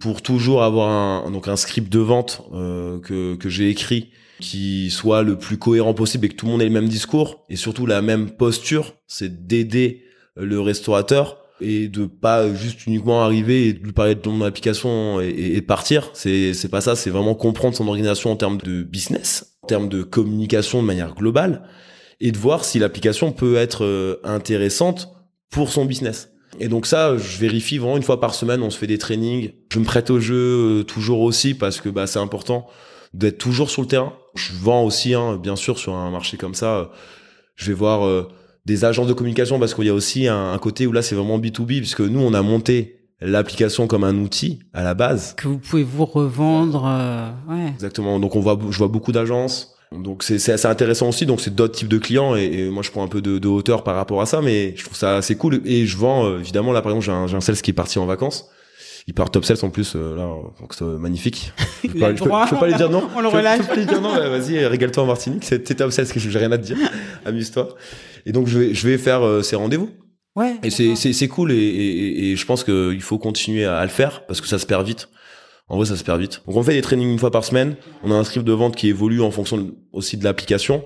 pour toujours avoir un, donc un script de vente euh, que, que j'ai écrit qui soit le plus cohérent possible et que tout le monde ait le même discours et surtout la même posture, c'est d'aider le restaurateur et de pas juste uniquement arriver et lui parler de ton application et, et, partir. C'est c'est pas ça. C'est vraiment comprendre son organisation en termes de business, en termes de communication de manière globale et de voir si l'application peut être euh, intéressante pour son business. Et donc ça, je vérifie vraiment une fois par semaine. On se fait des trainings. Je me prête au jeu euh, toujours aussi parce que bah c'est important d'être toujours sur le terrain. Je vends aussi, hein, bien sûr, sur un marché comme ça. Je vais voir euh, des agences de communication parce qu'il y a aussi un, côté où là c'est vraiment B2B puisque nous on a monté l'application comme un outil à la base que vous pouvez vous revendre euh, ouais. exactement donc on voit je vois beaucoup d'agences donc c'est assez intéressant aussi. Donc c'est d'autres types de clients et, moi je prends un peu de, de, hauteur par rapport à ça mais je trouve ça assez cool. Et je vends euh, évidemment là par exemple j'ai un, un sales qui est parti en vacances. Il part top sales en plus euh, là donc c'est magnifique. Je peux, pas, je, peux, pas lui dire non. On le relâche je peux, pas lui dire non. Vas-y régale-toi en Martinique. C'est top sales que j'ai rien à te dire. Amuse-toi. Et donc je vais je vais faire euh, ces rendez-vous. Ouais et c'est c'est c'est cool et, et, et je pense qu'il faut continuer à, à, le faire parce que ça se perd vite en vrai ça se perd vite. Donc on fait des trainings une fois par semaine. On a un script de vente qui évolue en fonction aussi de l'application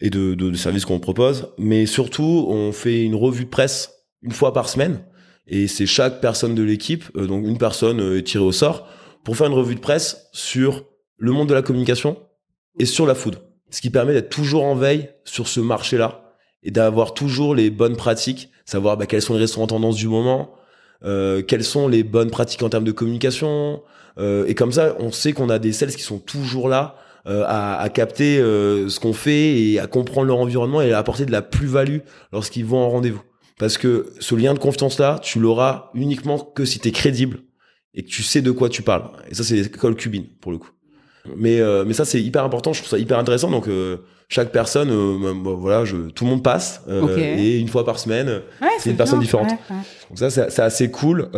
et de, de, de services qu'on propose. Mais surtout on fait une revue de presse une fois par semaine. Et c'est chaque personne de l'équipe, euh, donc une personne euh, est tirée au sort, pour faire une revue de presse sur le monde de la communication et sur la food. Ce qui permet d'être toujours en veille sur ce marché-là et d'avoir toujours les bonnes pratiques, savoir bah, quels sont les restaurants tendances du moment, euh, quelles sont les bonnes pratiques en termes de communication. Euh, et comme ça, on sait qu'on a des sales qui sont toujours là euh, à, à, capter euh, ce qu'on fait et à comprendre leur environnement et à apporter de la plus-value lorsqu'ils vont en rendez-vous. Parce que ce lien de confiance-là, tu l'auras uniquement que si tu es crédible et que tu sais de quoi tu parles. Et ça, c'est l'école cubine, pour le coup. Mais, euh, mais ça, c'est hyper important. Je trouve ça hyper intéressant. Donc, euh, chaque personne, euh, bah, voilà, je, tout le monde passe. Euh, okay. Et une fois par semaine, ouais, c'est une personne bien, différente. ouais, ouais. Donc ça, c'est assez cool.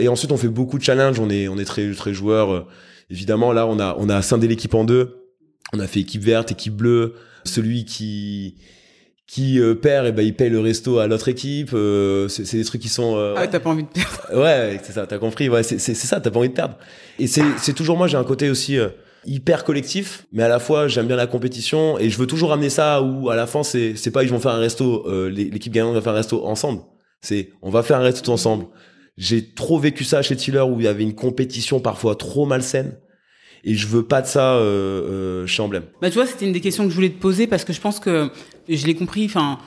et ensuite, on fait beaucoup de challenges. On est, on est très, très joueurs. évidemment, là, on a, on a scindé l'équipe en deux. On a fait équipe verte, équipe bleue. Celui qui qui euh, perd et ben il paye le resto à l'autre équipe euh, c'est des trucs qui sont euh, ah t'as pas envie de perdre ouais c'est ça t'as compris ouais c'est c'est ça t'as pas envie de perdre et c'est c'est toujours moi j'ai un côté aussi euh, hyper collectif mais à la fois j'aime bien la compétition et je veux toujours amener ça où à la fin c'est c'est pas ils vont faire un resto euh, l'équipe gagnante va faire un resto ensemble c'est on va faire un resto ensemble j'ai trop vécu ça chez Tiller où il y avait une compétition parfois trop malsaine et je veux pas de ça euh, euh, chez Emblème. Bah tu vois, c'était une des questions que je voulais te poser parce que je pense que je l'ai compris. Enfin,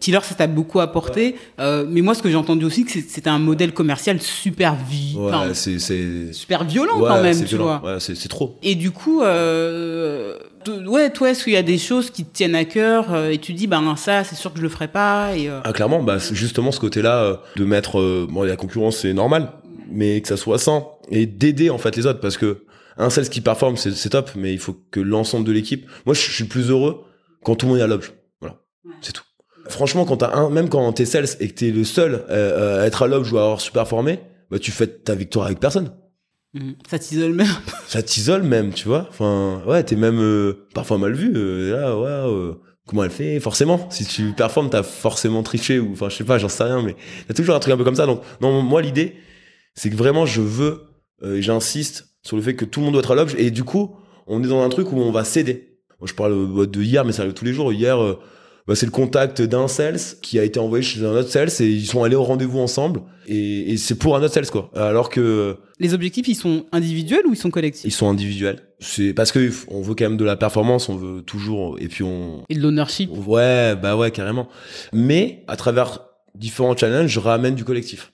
Tiller, ça t'a beaucoup apporté. Ouais. Euh, mais moi, ce que j'ai entendu aussi, que c'était un modèle commercial super ouais, c'est c'est super violent ouais, quand même, tu violent. vois. Ouais, c'est trop. Et du coup, euh, ouais, toi, est-ce qu'il y a des choses qui te tiennent à cœur euh, et tu dis, ben ça, c'est sûr que je le ferai pas. Et, ah, clairement, bah justement ce côté-là de mettre, bon, la concurrence c'est normal, mais que ça soit sans et d'aider en fait les autres parce que un sales qui performe, c'est top, mais il faut que l'ensemble de l'équipe. Moi, je suis plus heureux quand tout le monde est à l'objet. Voilà, c'est tout. Franchement, quand t'as un, même quand t'es sales et que t'es le seul euh, à être à l'objet ou à avoir super performé, bah tu fêtes ta victoire avec personne. Mmh. Ça t'isole même. Ça t'isole même, tu vois. Enfin, ouais, t'es même euh, parfois mal vu. Euh, là, ouais. Euh, comment elle fait Forcément, si tu performes, t'as forcément triché ou, enfin, je sais pas, j'en sais rien, mais t'as toujours un truc un peu comme ça. Donc, non, moi, l'idée, c'est que vraiment, je veux, et j'insiste sur le fait que tout le monde doit être à l'objet et du coup on est dans un truc où on va céder moi je parle de hier mais ça arrive tous les jours hier euh, bah, c'est le contact d'un sales qui a été envoyé chez un autre sales et ils sont allés au rendez-vous ensemble et, et c'est pour un autre sales quoi. Alors que les objectifs ils sont individuels ou ils sont collectifs? Ils sont individuels. C'est parce que on veut quand même de la performance on veut toujours et puis on et de l'ownership? Ouais bah ouais carrément. Mais à travers différents challenges je ramène du collectif.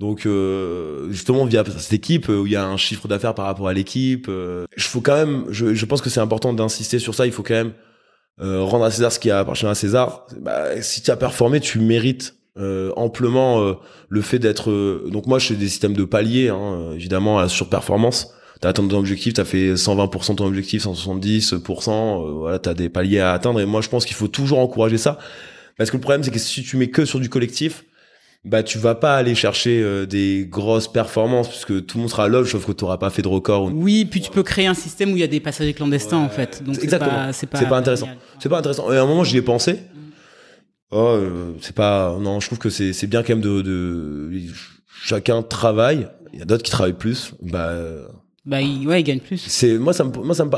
Donc euh, justement via cette équipe où il y a un chiffre d'affaires par rapport à l'équipe, euh, je faut quand même, je, je pense que c'est important d'insister sur ça. Il faut quand même rendre à César ce qui appartient à César. Bah, si tu as performé, tu mérites euh, amplement euh, le fait d'être. euh, donc moi, je fais des systèmes de paliers, hein, évidemment à la surperformance. T'as atteint ton objectif, t'as fait 120% de ton objectif, 170%, euh, voilà, t'as des paliers à atteindre. Et moi, je pense qu'il faut toujours encourager ça, parce que le problème, c'est que si tu mets que sur du collectif bah tu vas pas aller chercher euh, des grosses performances puisque tout le monde sera à l'œuvre sauf que tu n'auras pas fait de record. Oui, puis tu peux créer un système où il y a des passagers clandestins ouais, en fait. Donc c'est pas, pas, pas, intéressant. C'est pas intéressant. Et à un moment j'y ai pensé. Oh, euh, c'est pas non, je trouve que c'est c'est bien quand même de, de chacun travaille. Il y a d'autres qui travaillent plus. Bah bah il, ouais, il gagne plus. C'est moi ça me moi ça me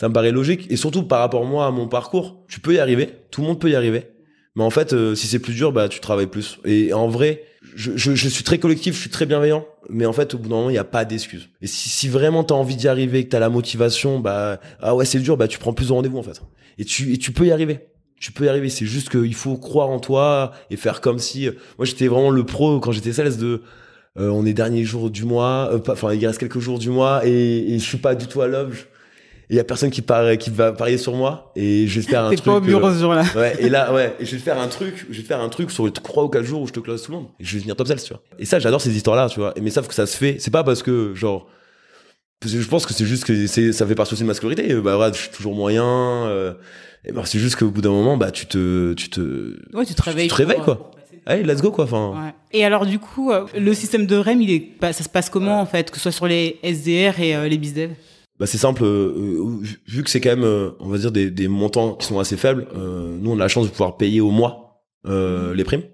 ça me paraît logique et surtout par rapport moi à mon parcours, tu peux y arriver, tout le monde peut y arriver. Mais en fait, euh, si c'est plus dur, bah tu travailles plus. Et en vrai, je, je, je, suis très collectif, je suis très bienveillant, mais en fait, au bout d'un moment, il n'y a pas d'excuse. Et si, si vraiment t'as envie d'y arriver, que t'as la motivation, bah ah ouais c'est dur, bah tu prends plus de rendez-vous en fait. Et tu et tu peux y arriver. Tu peux y arriver. C'est juste qu'il faut croire en toi et faire comme si. Moi, j'étais vraiment le pro quand j'étais sales de euh, on est dernier jour du mois, euh, enfin il reste quelques jours du mois et, je suis pas du tout à l'obje. Il y a personne qui paraît, qui va parier sur moi et je vais faire un truc. pas au bureau euh, ce jour-là. Ouais, et là, ouais, et je vais faire un truc, je vais faire un truc sur les trois ou quatre jours où je te close tout le monde. Et je vais venir top sales, tu vois. Et ça, j'adore ces histoires-là, tu vois. Et mais sauf que ça se fait, c'est pas parce que, genre, parce que je pense que c'est juste que c'est, ça fait partie aussi de ma scolarité. Bah, voilà, je suis toujours moyen, euh, et bah, c'est juste qu'au bout d'un moment, bah, tu te, tu te, ouais, tu te réveilles. Tu te réveilles, quoi allez, let's go quoi. Enfin. Ouais. Et alors du coup, euh, le système de REM, il est, ça se passe comment en fait, que ce soit sur les SDR et euh, les bizdev bah c'est simple, euh, vu que c'est quand même, on va dire des, des, montants qui sont assez faibles. nous, on a la chance de pouvoir payer au mois les primes.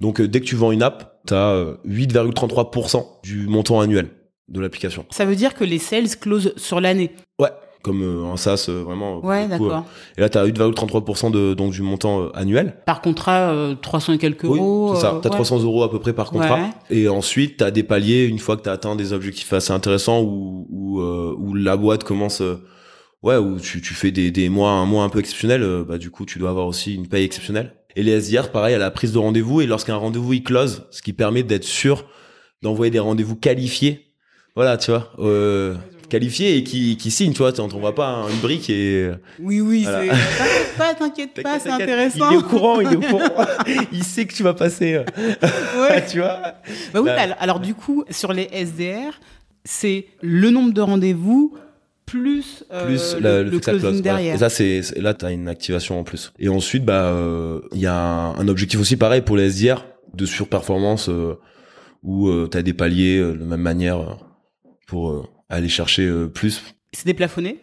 Donc dès que tu vends une app, tu as 8,33% du montant annuel de l'application. Ça veut dire que les sales closent sur l'année. Ouais, comme un euh, SaaS euh, vraiment. Ouais, euh, d'accord. et là, tu as 8,33% de, donc, du montant annuel. Par contrat, 300 et quelques euros. c'est ça. Tu as 300 euros à peu près par contrat. Et ensuite, tu as des paliers une fois que tu as atteint des objectifs assez intéressants où, où, où la boîte commence. ouais, où tu, tu fais des, des mois, un mois un peu exceptionnel, bah, du coup, tu dois avoir aussi une paye exceptionnelle. Et les SDR, pareil, à la prise de rendez-vous. Et lorsqu'un rendez-vous, il close, ce qui permet d'être sûr d'envoyer des rendez-vous qualifiés. Voilà, tu vois. Euh, qualifié et qui, qui signe, tu vois, on voit pas une brique et. Oui, oui, c'est. T'inquiète pas, t'inquiète pas, c'est intéressant. Il est au courant, il est au courant. il sait que tu vas passer. Ouais. tu vois. Bah oui, alors, du coup, sur les SDR, c'est le nombre de rendez-vous plus, euh, plus le, closing derrière. Et ça, c'est là, tu as une activation en plus. Et ensuite, bah, euh, il y a un, objectif aussi pareil pour les SDR de surperformance euh, où tu as des paliers de même manière pour aller chercher euh, plus. C'est déplafonné?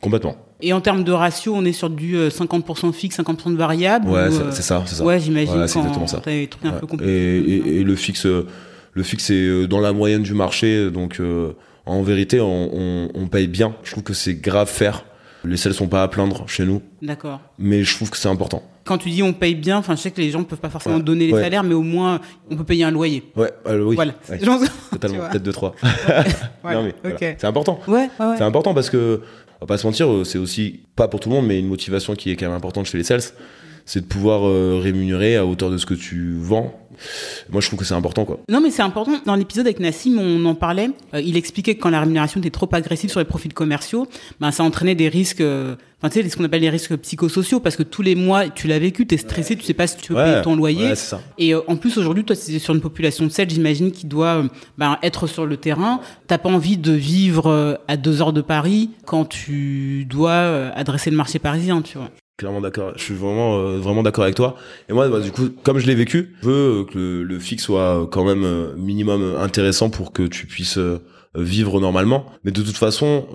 Complètement. Et en termes de ratio, on est sur du 50% euh, fixe, 50% de variable Ouais, euh, c'est ça, c'est ça. Ouais, j'imagine. c'est exactement ça. Un peu. Et, et, le fixe, le fixe est dans la moyenne du marché, donc en vérité, on, on, on, paye bien. Je trouve que c'est grave faire. Les sales sont pas à plaindre chez nous. D'accord. Mais je trouve que c'est important quand tu dis on paye bien, enfin je sais que les gens ne peuvent pas forcément donner les salaires, mais au moins on peut payer un loyer. Ouais, euh, oui. Voilà. Totalement, peut-être deux trois. non, C'est important. Ouais, c'est important parce que on va pas se mentir, c'est aussi pas pour tout le monde, mais une motivation qui est quand même importante chez les sales, c'est de pouvoir euh, rémunérer à hauteur de ce que tu vends moi, je trouve que c'est important, quoi. Non, mais c'est important. Dans l'épisode avec Nassim, on en parlait. Euh, il expliquait que quand la rémunération était trop agressive sur les profils commerciaux, ben, ça entraînait des risques, euh, enfin, tu sais, ce qu'on appelle les risques psychosociaux, parce que tous les mois, tu l'as vécu, t'es stressé, tu sais pas si tu peux payer ton loyer. Ça. Et euh, en plus, aujourd'hui, toi, c'est sur une population de 7, j'imagine, qui doit ben, être sur le terrain. T'as pas envie de vivre à deux heures de Paris quand tu dois adresser le marché parisien, tu vois clairement d'accord. Je suis vraiment euh, vraiment d'accord avec toi. Et moi, bah, du coup, comme je l'ai vécu, je veux que le, le, fixe soit quand même euh, minimum intéressant pour que tu puisses euh, vivre normalement. Mais de toute façon,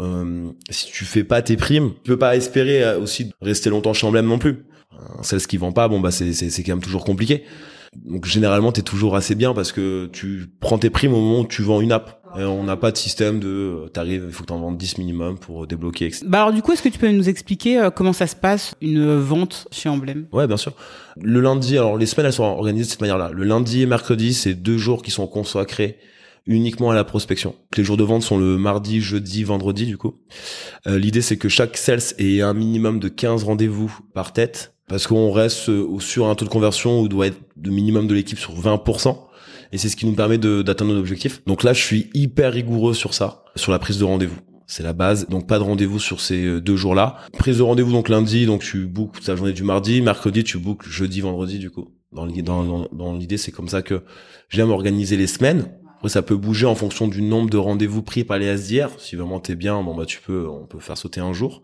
si tu fais pas tes primes, tu peux pas espérer aussi rester longtemps chez Emblème non plus. Celle qui vend pas, bon bah c'est c'est quand même toujours compliqué. Donc généralement, t'es toujours assez bien parce que tu prends tes primes au moment où tu vends une app. Et on n'a pas de système de euh, t'arrives, il faut que t'en vendes 10 minimum pour débloquer. Etc. Bah alors du coup, est-ce que tu peux nous expliquer euh, comment ça se passe une vente chez Emblem Ouais, bien sûr. Le lundi, alors les semaines elles sont organisées de cette manière-là. Le lundi et mercredi, c'est deux jours qui sont consacrés uniquement à la prospection. Les jours de vente sont le mardi, jeudi, vendredi du coup. Euh, L'idée c'est que chaque sales ait un minimum de 15 rendez-vous par tête parce qu'on reste euh, sur un taux de conversion où doit être le minimum de l'équipe sur 20%. Et c'est ce qui nous permet d'atteindre nos objectifs. Donc là, je suis hyper rigoureux sur ça, sur la prise de rendez-vous. C'est la base. Donc pas de rendez-vous sur ces euh, deux jours-là. Prise de rendez-vous donc lundi, donc tu bookes ta journée du mardi. Mercredi, tu bookes jeudi, vendredi du coup. Dans l'idée, c'est comme ça que j'aime organiser les semaines. Après, ça peut bouger en fonction du nombre de rendez-vous pris par les SDR. Si vraiment t'es bien, bon bah tu peux, on peut faire sauter un jour.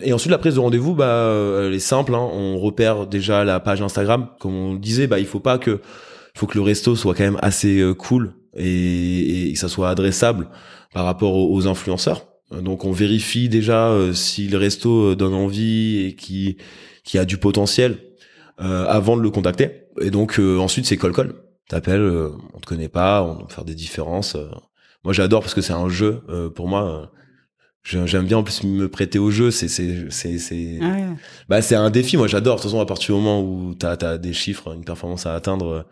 Et ensuite, la prise de rendez-vous, bah, euh, elle est simple. Hein. On repère déjà la page Instagram. Comme on disait, bah, il faut pas que, faut que le resto soit quand même assez euh, cool et, et, que ça soit adressable par rapport aux, influenceurs. Donc, on vérifie déjà euh, si le resto donne envie et qui, qui a du potentiel avant de le contacter. Et donc, ensuite, c'est call call. T'appelles, on te connaît pas, on va faire des différences Moi, j'adore parce que c'est un jeu. Euh, pour moi, j'aime bien en plus me prêter au jeu. C'est c'est c'est c'est Ah ouais. bah c'est un défi. Moi, j'adore. De toute façon, à partir du moment où t'as as des chiffres, une performance à atteindre. euh,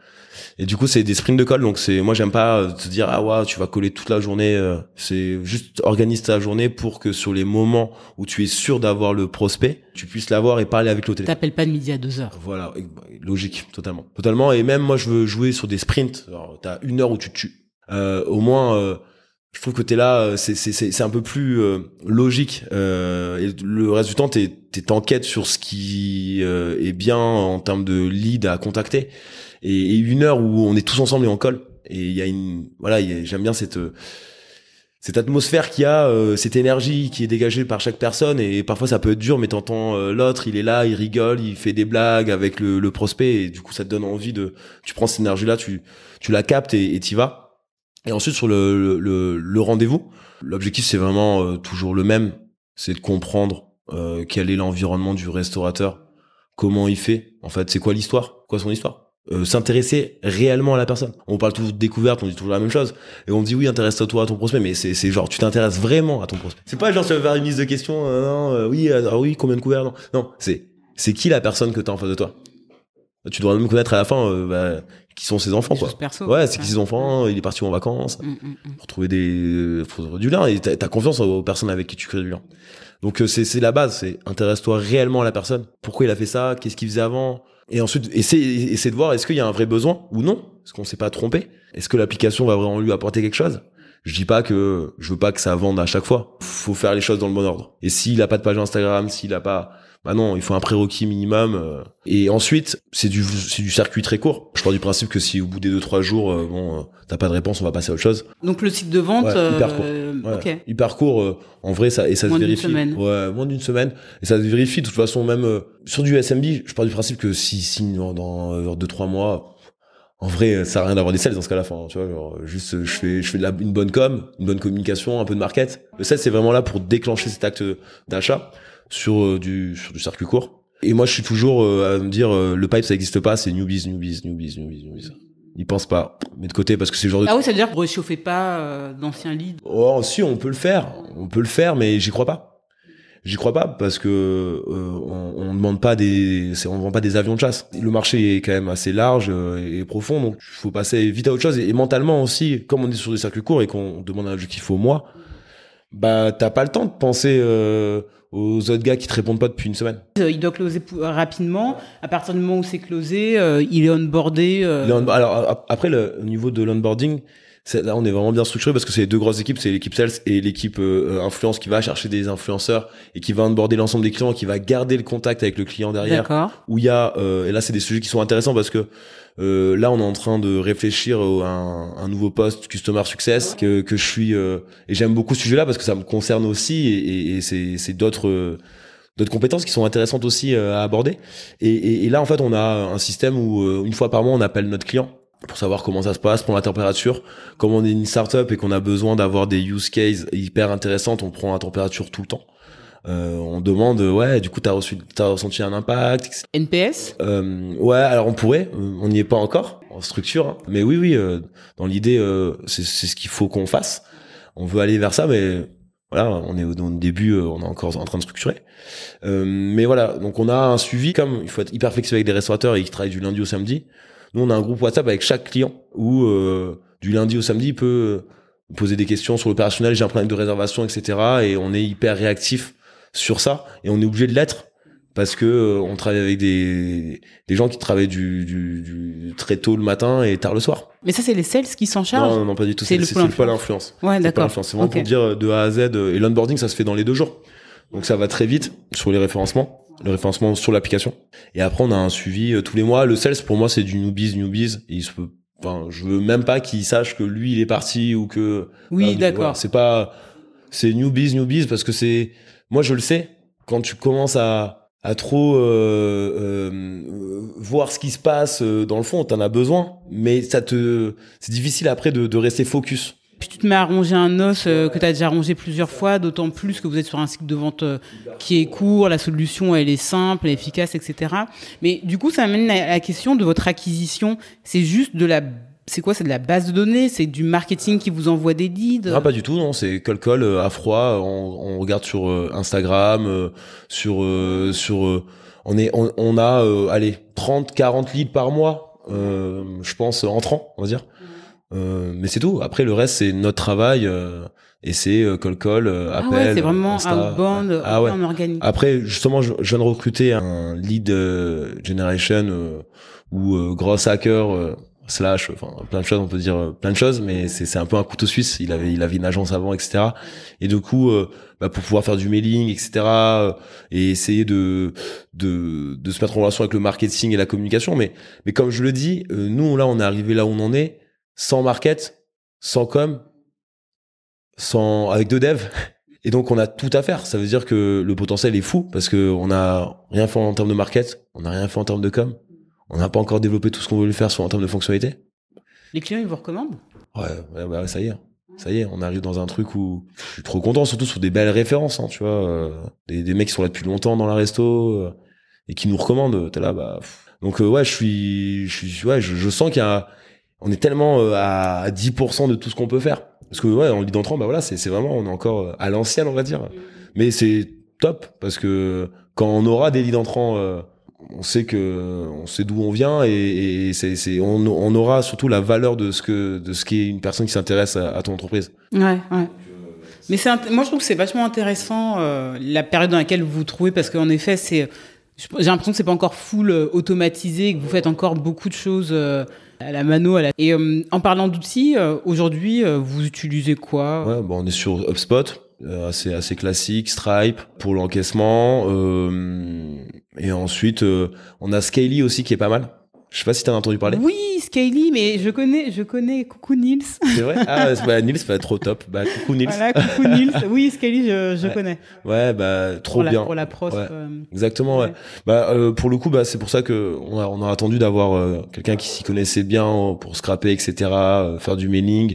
Et du coup, c'est des sprints de colle. Donc c'est moi, j'aime pas euh, te dire ah ouais, tu vas coller toute la journée. euh, C'est juste organise ta journée pour que sur les moments où tu es sûr d'avoir le prospect, tu puisses l'avoir et parler avec l'hôtel. T'appelles pas de midi à 2 heures. Voilà, logique, totalement. Totalement, et même moi je veux jouer sur des sprints. T'as une heure où tu te tues. Euh, au moins, euh, je trouve que t'es là, euh, c'est un peu plus euh, logique. Euh, et le reste du temps, t'es t'es en quête sur ce qui euh, est bien en termes de lead à contacter. Et, une heure où on est tous ensemble et on colle. Et il y a une, voilà, j'aime bien cette euh, cette atmosphère qu'il y a, euh, cette énergie qui est dégagée par chaque personne et parfois ça peut être dur mais t'entends l'autre, il est là, il rigole, il fait des blagues avec le, le prospect et du coup ça te donne envie de, tu prends cette énergie là, tu, tu la captes et t'y vas. Et ensuite sur le, le, le, rendez-vous, l'objectif c'est vraiment euh, toujours le même, c'est de comprendre euh, quel est l'environnement du restaurateur, comment il fait, en fait c'est quoi l'histoire, quoi son histoire? Euh, s'intéresser réellement à la personne. On parle toujours de découverte, on dit toujours la même chose. Et on dit oui, intéresse-toi à ton prospect, mais c'est, c'est genre tu t'intéresses vraiment à ton prospect. C'est pas genre tu vas faire une liste de questions, euh, non, euh, oui, euh, ah oui, combien de couverts, non. Non, c'est c'est qui la personne que t'as en face de toi? Tu dois même connaître à la fin euh, bah, qui sont ses enfants, Des quoi. perso. Ouais, c'est qui ses enfants, il est parti en vacances, Mm, mm, mm. pour trouver des faut du lien et t'as, t'as confiance aux personnes avec qui tu crées du lien. Donc euh, c'est c'est la base, c'est intéresse-toi réellement à la personne. Pourquoi il a fait ça? Qu'est-ce qu'il faisait avant? Et ensuite essaie essaie de voir est-ce qu'il y a un vrai besoin ou non? Est-ce qu'on s'est pas trompé? Est-ce que l'application va vraiment lui apporter quelque chose? Je dis pas que je veux pas que ça vende à chaque fois. Faut faire les choses dans le bon ordre. Et s'il a pas de page Instagram, s'il a pas bah non, il faut un prérequis minimum. euh. Et ensuite, c'est du c'est du circuit très court. Je pars du principe que si au bout des deux trois jours, euh, bon, euh, t'as pas de réponse, on va passer à autre chose. Donc le cycle de vente, Ouais, hyper court. euh, Ouais. ok. Hyper court, en vrai, ça, et ça Moins se d'une vérifie. semaine. Ouais, moins d'une semaine. Et ça se vérifie, de toute façon, même sur du SMB, je pars du principe que si, si dans, dans euh, deux, trois mois, en vrai, ça à rien d'avoir des sales dans ce cas-là. Enfin, tu vois, genre, juste, je fais, je fais de la, une bonne com, une bonne communication, un peu de market. Le sales, c'est vraiment là pour déclencher cet acte d'achat sur euh, du, sur du circuit court. Et moi, je suis toujours euh, à me dire, euh, le pipe, ça n'existe pas, c'est newbies, newbies, newbies, newbies, newbies. Ils pensent pas. Mais de côté, parce que c'est le genre de Ah oui, ça veut dire que réchauffez pas euh, d'anciens leads. Oh, si, on peut le faire. On peut le faire, mais j'y crois pas. J'y crois pas parce que euh, on, on demande pas des, on vend pas des avions de chasse. Le marché est quand même assez large euh, et profond, donc il faut passer vite à autre chose. Et, et mentalement aussi, comme on est sur des circuits courts et qu'on demande un objectif au mois, bah t'as pas le temps de penser euh, aux autres gars qui te répondent pas depuis une semaine. Euh, Il doit closer euh, rapidement. À partir du moment où c'est closé, euh, il est onboardé. euh, on- alors ap- après le au niveau de l'onboarding, là on est vraiment bien structuré parce que c'est les deux grosses équipes, c'est l'équipe sales et l'équipe euh, influence qui va chercher des influenceurs et qui va onboarder l'ensemble des clients, qui va garder le contact avec le client derrière. D'accord. Où il y a euh, et là c'est des sujets qui sont intéressants parce que euh, là on est en train de réfléchir à un, un nouveau poste customer success que que je suis euh, et j'aime beaucoup ce sujet-là parce que ça me concerne aussi et, et, et c'est c'est d'autres euh, d'autres compétences qui sont intéressantes aussi euh, à aborder. Et, et, et là, en fait, on a un système où euh, une fois par mois, on appelle notre client pour savoir comment ça se passe, prendre la température. Comme on est une startup et qu'on a besoin d'avoir des use cases hyper intéressantes, on prend la température tout le temps. Euh, on demande, ouais, du coup, t'as reçu, t'as ressenti un impact. etc. NPS. Euh, ouais, alors on pourrait, euh, on n'y est pas encore en structure, hein. mais oui, oui, euh, dans l'idée, euh, c'est c'est ce qu'il faut qu'on fasse. On veut aller vers ça, mais voilà, on est au, au début, euh, on est encore en train de structurer. Euh, mais voilà, donc on a un suivi, comme il faut être hyper flexible avec des restaurateurs et qui travaillent du lundi au samedi. Nous, on a un groupe WhatsApp avec chaque client où euh, du lundi au samedi, il peut euh, poser des questions sur l'opérationnel, j'ai un problème de réservation, etc. Et on est hyper réactif sur ça et on est obligé de l'être parce que euh, on travaille avec des, des gens qui travaillent du, du, du très tôt le matin et tard le soir. Mais ça, c'est les sales qui s'en chargent. Non, non, pas du tout. C'est C'est le c'est pôle le pôle influence. Ouais, pas d'accord. l'influence. C'est vraiment pour dire de A à Z. euh, Et l'onboarding, ça se fait dans les deux jours. Donc ça va très vite sur les référencements, le référencement sur l'application. Et après, on a un suivi euh, tous les mois. Le sales, pour moi, c'est du newbies, newbies. Et il se peut, enfin, je veux même pas qu'il sache que lui, il est parti ou que. Oui, d'accord. voilà, c'est pas, c'est newbies, newbies parce que c'est, moi, je le sais. Quand tu commences à à trop euh, euh, voir ce qui se passe euh, dans le fond, t'en as besoin, mais ça te, c'est difficile après de, de rester focus. Puis tu te mets à ronger un os euh, que tu as déjà rongé plusieurs fois, d'autant plus que vous êtes sur un cycle de vente euh, qui est court, la solution elle est simple, efficace, etc. Mais du coup, ça amène à la question de votre acquisition. C'est juste de la c'est quoi C'est de la base de données C'est du marketing qui vous envoie des leads? Non, pas du tout, non. C'est col col euh, à froid. On, on regarde sur euh, Instagram, euh, sur euh, sur. euh, on est, on, on a, euh, allez, 30, 40 leads par mois, euh, je pense, entrant, on va dire. Euh, mais c'est tout. Après, le reste, c'est notre travail euh, et c'est euh, call call, euh, Ah appel. ouais, c'est vraiment Insta. outbound, Ah ouais. en organique. Après, justement, je, je viens de recruter un lead euh, generation euh, ou euh, gros hacker euh, slash, enfin plein de choses, on peut dire euh, plein de choses, mais c'est un peu un couteau suisse. Il avait il avait une agence avant, etc. Et du coup, euh, bah, pour pouvoir faire du mailing, etc. euh, et essayer de de de se mettre en relation avec le marketing et la communication. Mais mais comme je le dis, nous là, on est arrivé là où on en est, sans market, sans com, sans avec deux devs. Et donc on a tout à faire. Ça veut dire que le potentiel est fou parce que on a rien fait en termes de market, on n'a rien fait en termes de com, on n'a pas encore développé tout ce qu'on voulait faire sur en termes de fonctionnalité. Les clients, ils vous recommandent? Ouais, ouais, bah, ça y est, ça y est, on arrive dans un truc où je suis trop content, surtout sur des belles références, hein, tu vois, euh, des, des mecs qui sont là depuis longtemps dans la resto euh, et qui nous recommandent. T'es là, bah. pff. Donc euh, ouais, je suis, je suis, ouais, je, je sens qu'il y a, on est tellement euh, à 10% de tout ce qu'on peut faire. Parce que ouais, en lead entrant, bah voilà, c'est c'est vraiment, on est encore à l'ancienne, on va dire. Mais c'est top parce que quand on aura des leads entrants, euh, on sait que on sait d'où on vient et, et c'est c'est on, on aura surtout la valeur de ce que de ce qui est une personne qui s'intéresse à, à ton entreprise. Ouais, ouais. Mais c'est int- moi je trouve que c'est vachement intéressant euh, la période dans laquelle vous vous trouvez parce qu'en effet c'est j'ai l'impression que c'est pas encore full euh, automatisé que vous faites encore beaucoup de choses euh, à la mano à la... et euh, en parlant d'outils euh, aujourd'hui euh, vous utilisez quoi? Ouais, bon, on est sur HubSpot, assez assez classique, Stripe pour l'encaissement euh, et ensuite euh, on a Scaly aussi qui est pas mal. Je sais pas si t'en as entendu parler. Oui, Scaly, mais je connais, je connais. Coucou Nils. C'est vrai? Ah, bah, Nils, c'est trop top. Bah, coucou Nils. Voilà, coucou Nils. Oui, Scaly, je, je Ouais. connais. Ouais, bah, trop pour la, bien. Pour la. Ouais. euh, Exactement, ouais. Ouais. Bah, euh, pour le coup, bah, c'est pour ça que on a, on a attendu d'avoir euh, quelqu'un qui s'y connaissait bien euh, pour scraper, etc., euh, faire du mailing,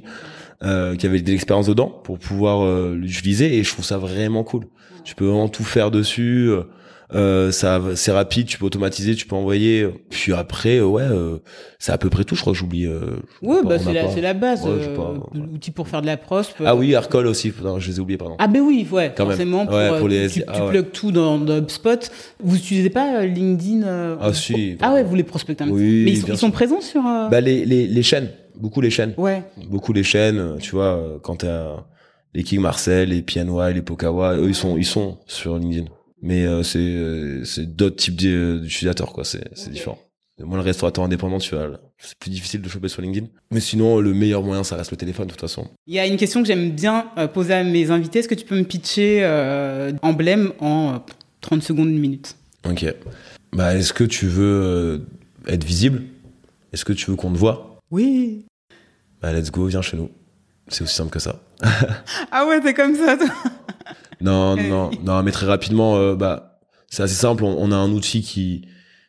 euh, qui avait de l'expérience dedans pour pouvoir euh, l'utiliser. Et je trouve ça vraiment cool. Tu peux vraiment tout faire dessus. euh, Euh, ça, c'est rapide, tu peux automatiser, tu peux envoyer. Puis après, euh, ouais, euh, c'est à peu près tout. Je crois que j'oublie. Euh, Ouais, bah, c'est la, la base. Ouais, euh, pas- L'outil pour faire de la prospe. Ah oui, Arcol aussi. Non, je les ai oubliés, pardon. Ah ben oui, ouais, Quand même. forcément. Pour, Ouais, pour les tu, tu Ah plugues tout dans, dans HubSpot. Vous utilisez pas LinkedIn Ah si. Ah ouais, vous les prospectez un petit peu. Oui, Mais ils, sont- ils sont présents sur. euh, Bah les, les, les chaînes, beaucoup les chaînes. Ouais. beaucoup les chaînes, euh, tu vois, euh, quand t'as les King Marcel, les PNY, les Pokawa, eux ils sont ils sont sur LinkedIn. Mais euh, c'est euh, c'est d'autres types d'u- d'utilisateurs quoi, c'est c'est différent. Moi le restaurateur indépendant, tu vois, c'est plus difficile de choper sur LinkedIn. Mais sinon le meilleur moyen ça reste le téléphone de toute façon. Il y a une question que j'aime bien poser à mes invités. Est-ce que tu peux me pitcher euh, Emblème en euh, 30 secondes, une minute? OK. Bah est-ce que tu veux être visible? Est-ce que tu veux qu'on te voit? Oui. Bah let's go, viens chez nous. C'est aussi simple que ça. Ah ouais, t'es comme ça. toi. Non, non, non, mais très rapidement, euh, bah, c'est assez simple. On, on a un outil qui,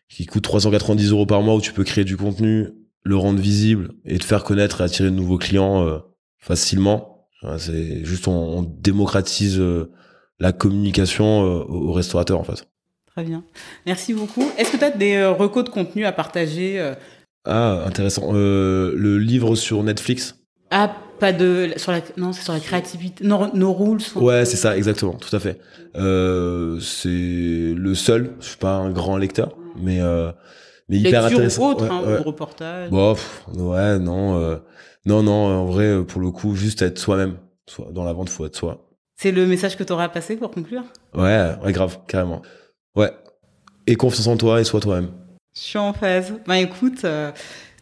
qui coûte 390 euros par mois où tu peux créer du contenu, le rendre visible et te faire connaître et attirer de nouveaux clients euh, facilement. C'est juste, on, on démocratise euh, la communication aux restaurateurs, en fait. Très bien. Merci beaucoup. Est-ce que tu as des recos de contenu à partager Ah, intéressant. Euh, le livre sur Netflix. Ah, pas de. Sur la, non, c'est sur la créativité. Nos, nos rules sont. Ouais, c'est ça, exactement, tout à fait. Euh, c'est le seul. Je suis pas un grand lecteur, mais euh, mais hyper intéressant. ou autre, Ouais, hein, ouais. ou reportage. Bon, pff, ouais, non, non, non. En vrai, pour le coup, juste être soi-même. Dans la vente, faut être soi. C'est le message que tu auras à passer pour conclure? Ouais, ouais, grave, carrément. Ouais. Et confiance en toi et sois toi-même. Je suis en phase. Bah écoute, euh,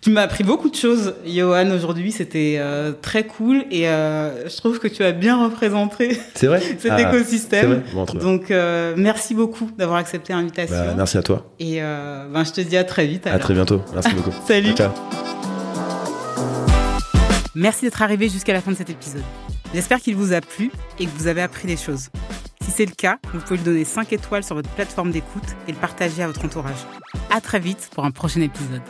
tu m'as appris beaucoup de choses, Johan, aujourd'hui. C'était euh, très cool et euh, je trouve que tu as bien représenté C'est vrai? cet Ah, C'est écosystème. vrai? Bon. Donc, euh, merci beaucoup d'avoir accepté l'invitation. Bah, merci à toi. Et euh, ben, je te dis à très vite. À très bientôt. Merci beaucoup. Salut. Ciao. Merci d'être arrivé jusqu'à la fin de cet épisode. J'espère qu'il vous a plu et que vous avez appris des choses. Si c'est le cas, vous pouvez lui donner 5 étoiles sur votre plateforme d'écoute et le partager à votre entourage. À très vite pour un prochain épisode.